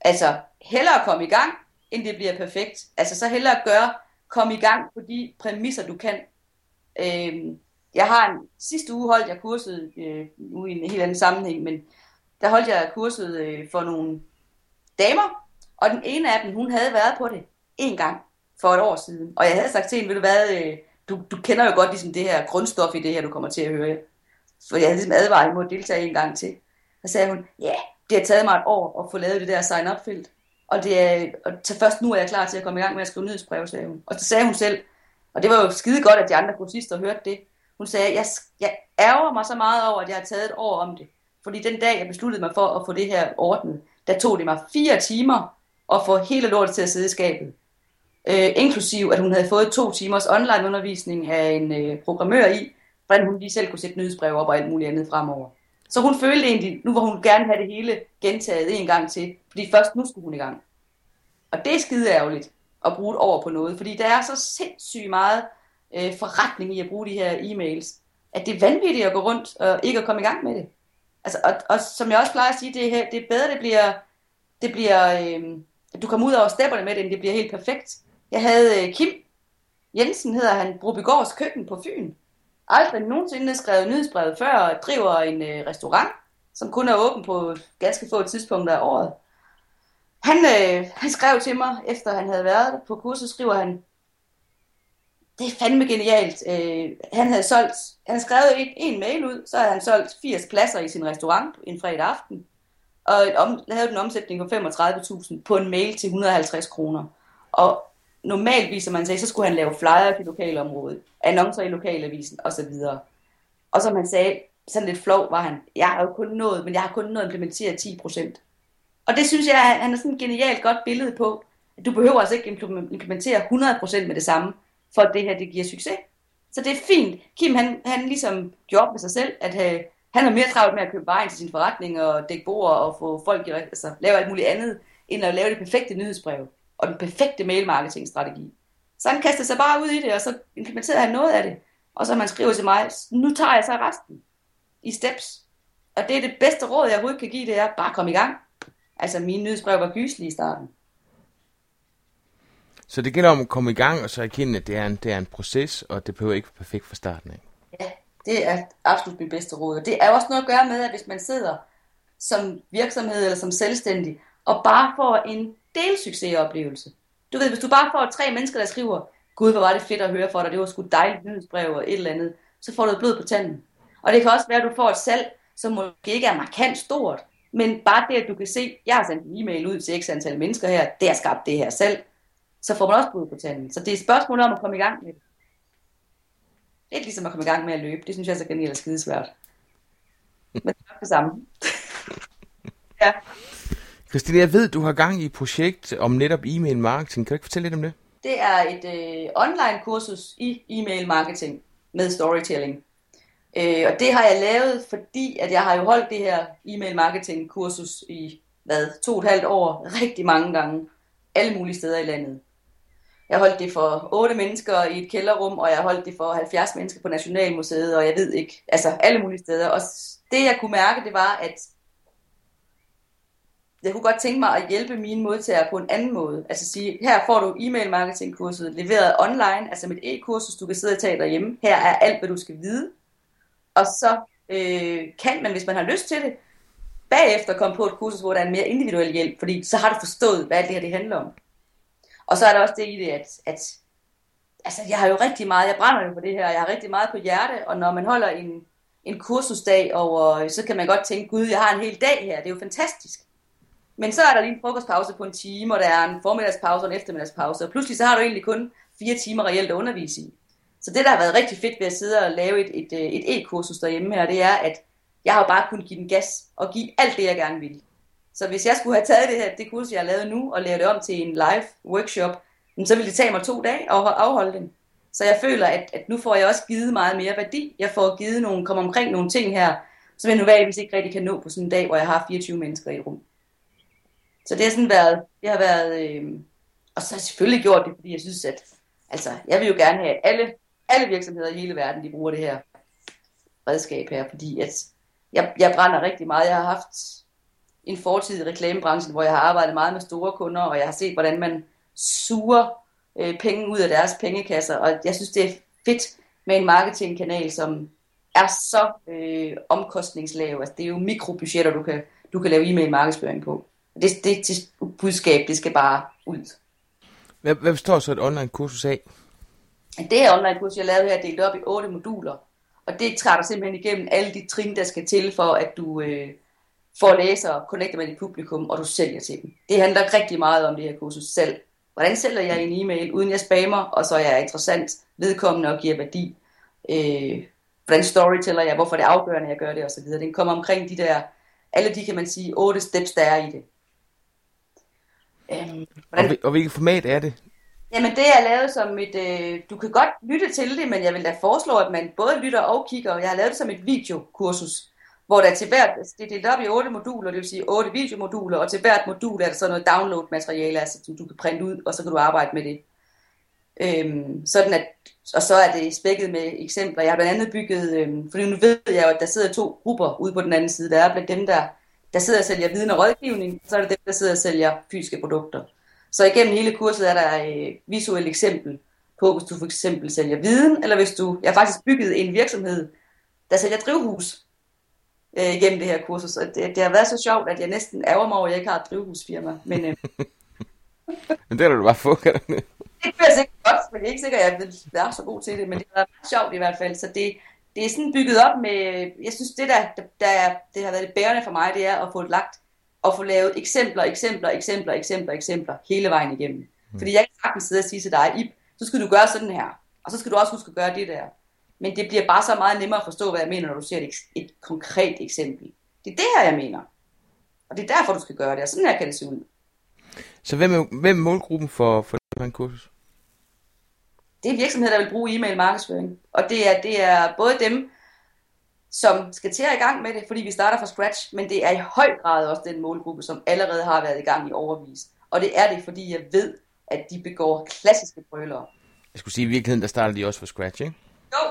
Altså, hellere komme i gang, end det bliver perfekt. Altså, så hellere gøre, komme i gang på de præmisser, du kan. Øh, jeg har en, sidste uge holdt jeg kurset, øh, nu i en helt anden sammenhæng, men der holdt jeg kurset øh, for nogle damer, og den ene af dem, hun havde været på det en gang for et år siden. Og jeg havde sagt til hende, ved du hvad, øh, du, du kender jo godt ligesom det her grundstof i det her, du kommer til at høre. For jeg havde ligesom advaret mod at deltage en gang til. Så sagde hun, ja, det har taget mig et år at få lavet det der sign-up-felt. Og, det er, og til først nu er jeg klar til at komme i gang med at skrive nyhedsbrev, sagde hun. Og så sagde hun selv, og det var jo skide godt, at de andre kursister hørte det. Hun sagde, jeg, jeg ærger mig så meget over, at jeg har taget et år om det. Fordi den dag, jeg besluttede mig for at få det her ordnet, der tog det mig fire timer at få hele lortet til at sidde i skabet. Øh, inklusiv, at hun havde fået to timers online undervisning af en øh, programmør i, hvordan hun lige selv kunne sætte nyhedsbrev op og alt muligt andet fremover. Så hun følte egentlig, nu hvor hun gerne have det hele gentaget en gang til, fordi først nu skulle hun i gang. Og det er skide ærgerligt at bruge det over på noget, fordi der er så sindssygt meget øh, forretning i at bruge de her e-mails, at det er vanvittigt at gå rundt og ikke at komme i gang med det. Altså, og, og som jeg også plejer at sige, det, her, det er bedre, det bliver, det bliver øh, at du kommer ud over stepperne med det, end det bliver helt perfekt. Jeg havde øh, Kim Jensen, hedder han, Brobygårds Køkken på Fyn. Aldrig nogensinde skrevet nyhedsbrevet før, og driver en øh, restaurant, som kun er åben på ganske få tidspunkter af året. Han, øh, han skrev til mig, efter han havde været på kurset, skriver han, det er fandme genialt. Øh, han havde solgt, han skrev en, en mail ud, så havde han solgt 80 pladser i sin restaurant en fredag aften, og om, lavet en omsætning på 35.000 på en mail til 150 kroner. Og normalt som man sagde, så skulle han lave flyers i lokalområdet, annoncer i lokalavisen osv. Og som han sagde, sådan lidt flov var han, jeg har jo kun nået, men jeg har kun nået at implementere 10% Og det synes jeg, han er sådan et genialt godt billede på, at du behøver altså ikke implementere 100% med det samme for at det her det giver succes. Så det er fint. Kim han, han ligesom gjorde op med sig selv, at uh, han har mere travlt med at købe vejen til sin forretning og dække bord og få folk, altså lave alt muligt andet, end at lave det perfekte nyhedsbrev og den perfekte mailmarketingstrategi. Så han kastede sig bare ud i det, og så implementerede han noget af det. Og så man skriver til mig, nu tager jeg så resten i steps. Og det er det bedste råd, jeg overhovedet kan give, det er bare komme i gang. Altså mine nyhedsbrev var gyselige i starten. Så det gælder om at komme i gang, og så erkende, at det er en, det er en proces, og det behøver ikke være perfekt fra starten af. Ja, det er absolut mit bedste råd. Og det er også noget at gøre med, at hvis man sidder som virksomhed eller som selvstændig, og bare får en del succesoplevelse. Du ved, hvis du bare får tre mennesker, der skriver, gud, hvor var det fedt at høre for dig, det var sgu dejligt nyhedsbrev og et eller andet, så får du et blod på tanden. Og det kan også være, at du får et salg, som måske ikke er markant stort, men bare det, at du kan se, jeg har sendt en e-mail ud til x antal mennesker her, det har skabt det her salg, så får man også blod på tanden. Så det er et spørgsmål om at komme i gang med det. Det er ligesom at komme i gang med at løbe. Det synes jeg så gengæld er skidesvært. Men det er det samme. [LAUGHS] ja. Christine, jeg ved, du har gang i et projekt om netop e-mail marketing. Kan du ikke fortælle lidt om det? Det er et øh, online kursus i e-mail marketing med storytelling. Øh, og det har jeg lavet, fordi at jeg har jo holdt det her e-mail marketing kursus i hvad, to og et halvt år, rigtig mange gange, alle mulige steder i landet. Jeg holdt det for otte mennesker i et kælderrum, og jeg holdt det for 70 mennesker på Nationalmuseet, og jeg ved ikke, altså alle mulige steder. Og det jeg kunne mærke, det var, at jeg kunne godt tænke mig at hjælpe mine modtagere på en anden måde. Altså sige, her får du e-mail marketing kurset leveret online, altså mit e-kursus, du kan sidde og tage derhjemme. Her er alt, hvad du skal vide. Og så øh, kan man, hvis man har lyst til det, bagefter komme på et kursus, hvor der er en mere individuel hjælp, fordi så har du forstået, hvad det her det handler om. Og så er der også det i det, at, at altså, jeg har jo rigtig meget, jeg brænder jo på det her, jeg har rigtig meget på hjerte, og når man holder en, en kursusdag over, så kan man godt tænke, gud, jeg har en hel dag her, det er jo fantastisk. Men så er der lige en frokostpause på en time, og der er en formiddagspause og en eftermiddagspause, og pludselig så har du egentlig kun fire timer reelt at undervise i. Så det, der har været rigtig fedt ved at sidde og lave et, et, øh, et e-kursus derhjemme her, det er, at jeg har jo bare kunnet give den gas og give alt det, jeg gerne vil. Så hvis jeg skulle have taget det her, det kursus, jeg har lavet nu, og lavet det om til en live workshop, så ville det tage mig to dage at afholde den. Så jeg føler, at, at nu får jeg også givet meget mere værdi. Jeg får givet nogle, kommer omkring nogle ting her, som jeg nu vanligvis ikke rigtig kan nå på sådan en dag, hvor jeg har 24 mennesker i et rum. Så det har sådan været, det har været, øh, og så har jeg selvfølgelig gjort det, fordi jeg synes, at altså, jeg vil jo gerne have, at alle, alle virksomheder i hele verden, de bruger det her redskab her, fordi at jeg, jeg brænder rigtig meget. Jeg har haft en fortid i reklamebranchen, hvor jeg har arbejdet meget med store kunder, og jeg har set, hvordan man suger øh, penge ud af deres pengekasser, og jeg synes, det er fedt med en marketingkanal, som er så øh, omkostningslav. Altså, det er jo mikrobudgetter, du kan, du kan lave e-mail markedsføring på. Det, det, det budskab, det skal bare ud. Hvad, hvad består så et online kursus af? Det her online kursus, jeg lavede her, er delt op i otte moduler. Og det træder simpelthen igennem alle de trin, der skal til for, at du øh, får læser og connecter med dit publikum, og du sælger til dem. Det handler rigtig meget om det her kursus selv. Hvordan sælger jeg en e-mail, uden jeg spammer, og så er jeg interessant, vedkommende og giver værdi. Øh, hvordan storyteller jeg, hvorfor det er afgørende, at jeg gør det osv. Den kommer omkring de der, alle de kan man sige, otte steps, der er i det. Øhm, hvordan... og, og hvilket format er det? Jamen det er lavet som et, øh, du kan godt lytte til det, men jeg vil da foreslå, at man både lytter og kigger. Jeg har lavet det som et videokursus, hvor der til hvert, det er delt op i otte moduler, det vil sige otte videomoduler, og til hvert modul er der så noget download-materiale, altså, som du kan printe ud, og så kan du arbejde med det. Øhm, sådan at, og så er det spækket med eksempler. Jeg har blandt andet bygget, øhm, fordi nu ved jeg jo, at der sidder to grupper ude på den anden side. Der er blandt dem, der, der sidder og sælger viden og rådgivning, og så er der dem, der sidder og sælger fysiske produkter. Så igennem hele kurset er der et visuelt eksempel på, hvis du for eksempel sælger viden, eller hvis du, jeg har faktisk bygget en virksomhed, der sælger drivhus øh, igennem det her kursus. Og det, det har været så sjovt, at jeg næsten ærger mig over, at jeg ikke har et drivhusfirma. Men, øh, [LAUGHS] men det er du bare få, kan du [LAUGHS] det bliver sikkert godt, men det er ikke sikkert, at jeg vil være så god til det, men det har været sjovt i hvert fald. Så det, det er sådan bygget op med, jeg synes det der, der, det har været det bærende for mig, det er at få det lagt og få lavet eksempler, eksempler, eksempler, eksempler, eksempler hele vejen igennem. Mm. Fordi jeg kan sagtens sidde og sige til dig, Ip, så skal du gøre sådan her, og så skal du også huske at gøre det der. Men det bliver bare så meget nemmere at forstå, hvad jeg mener, når du ser et, et konkret eksempel. Det er det her, jeg mener. Og det er derfor, du skal gøre det, og sådan her kan det se ud. Så hvem er, hvem er målgruppen for, for en kursus? Det er virksomheder, der vil bruge e-mail markedsføring. Og det er, det er både dem, som skal til at i gang med det, fordi vi starter fra scratch, men det er i høj grad også den målgruppe, som allerede har været i gang i overvis. Og det er det, fordi jeg ved, at de begår klassiske brølere. Jeg skulle sige, at i virkeligheden, der starter de også fra scratch, ikke? Jo,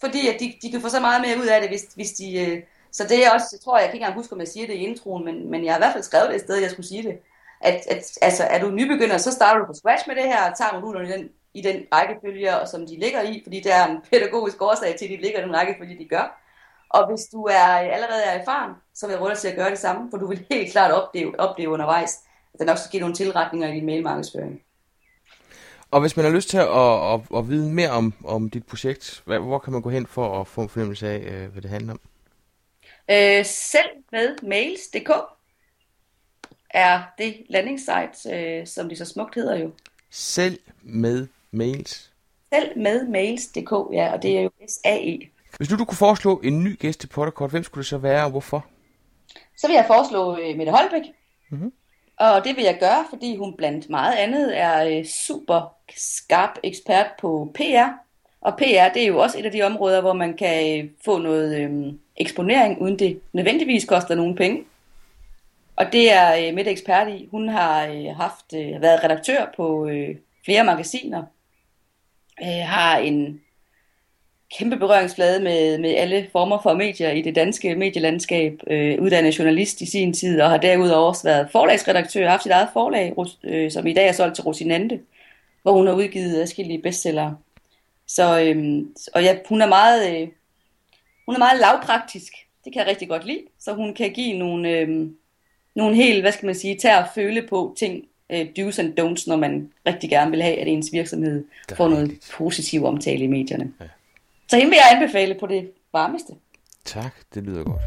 fordi at de, de kan få så meget mere ud af det, hvis, hvis de... Øh, så det er også, jeg tror, jeg kan ikke engang huske, om jeg siger det i introen, men, men jeg har i hvert fald skrevet det et sted, jeg skulle sige det. At, at altså, er du nybegynder, så starter du fra scratch med det her, og tager modulerne i den, i den rækkefølge, som de ligger i, fordi der er en pædagogisk årsag til, at de ligger i den rækkefølge, de gør. Og hvis du er allerede er erfaren, så vil jeg råde dig til at gøre det samme, for du vil [LAUGHS] helt klart opleve, opleve undervejs, at der nok skal give nogle tilretninger i din mailmarkedsføring. Og hvis man har lyst til at, at, at, at vide mere om, om dit projekt, hvor kan man gå hen for at få en fornemmelse af, øh, hvad det handler om? Øh, selv med mails.dk er det landingssite, øh, som det så smukt hedder jo. Selv med mails? Selv med mails.dk, ja, og det er jo SAE. Hvis nu du kunne foreslå en ny gæst til Potterkort, hvem skulle det så være, og hvorfor? Så vil jeg foreslå øh, Mette Holbæk. Mm-hmm. Og det vil jeg gøre, fordi hun blandt meget andet er øh, super skarp ekspert på PR. Og PR, det er jo også et af de områder, hvor man kan øh, få noget øh, eksponering, uden det nødvendigvis koster nogen penge. Og det er øh, Mette ekspert i. Hun har øh, haft øh, været redaktør på øh, flere magasiner. Øh, har en kæmpe berøringsflade med, med alle former for medier i det danske medielandskab, øh, uddannet journalist i sin tid, og har derudover også været forlagsredaktør, haft sit eget forlag, øh, som i dag er solgt til Rosinante, hvor hun har udgivet adskillige bestsellere. Så, øh, og ja, hun er meget, øh, hun er meget lavpraktisk, det kan jeg rigtig godt lide, så hun kan give nogle, øh, nogle helt, hvad skal man sige, tær at føle på ting, øh, do's and don'ts, når man rigtig gerne vil have, at ens virksomhed får noget positiv omtale i medierne. Ja. Så hende vil jeg anbefale på det varmeste. Tak, det lyder godt.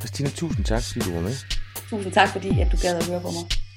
Christina, tusind tak, fordi du var med. Tusind tak, fordi at du gad at høre på mig.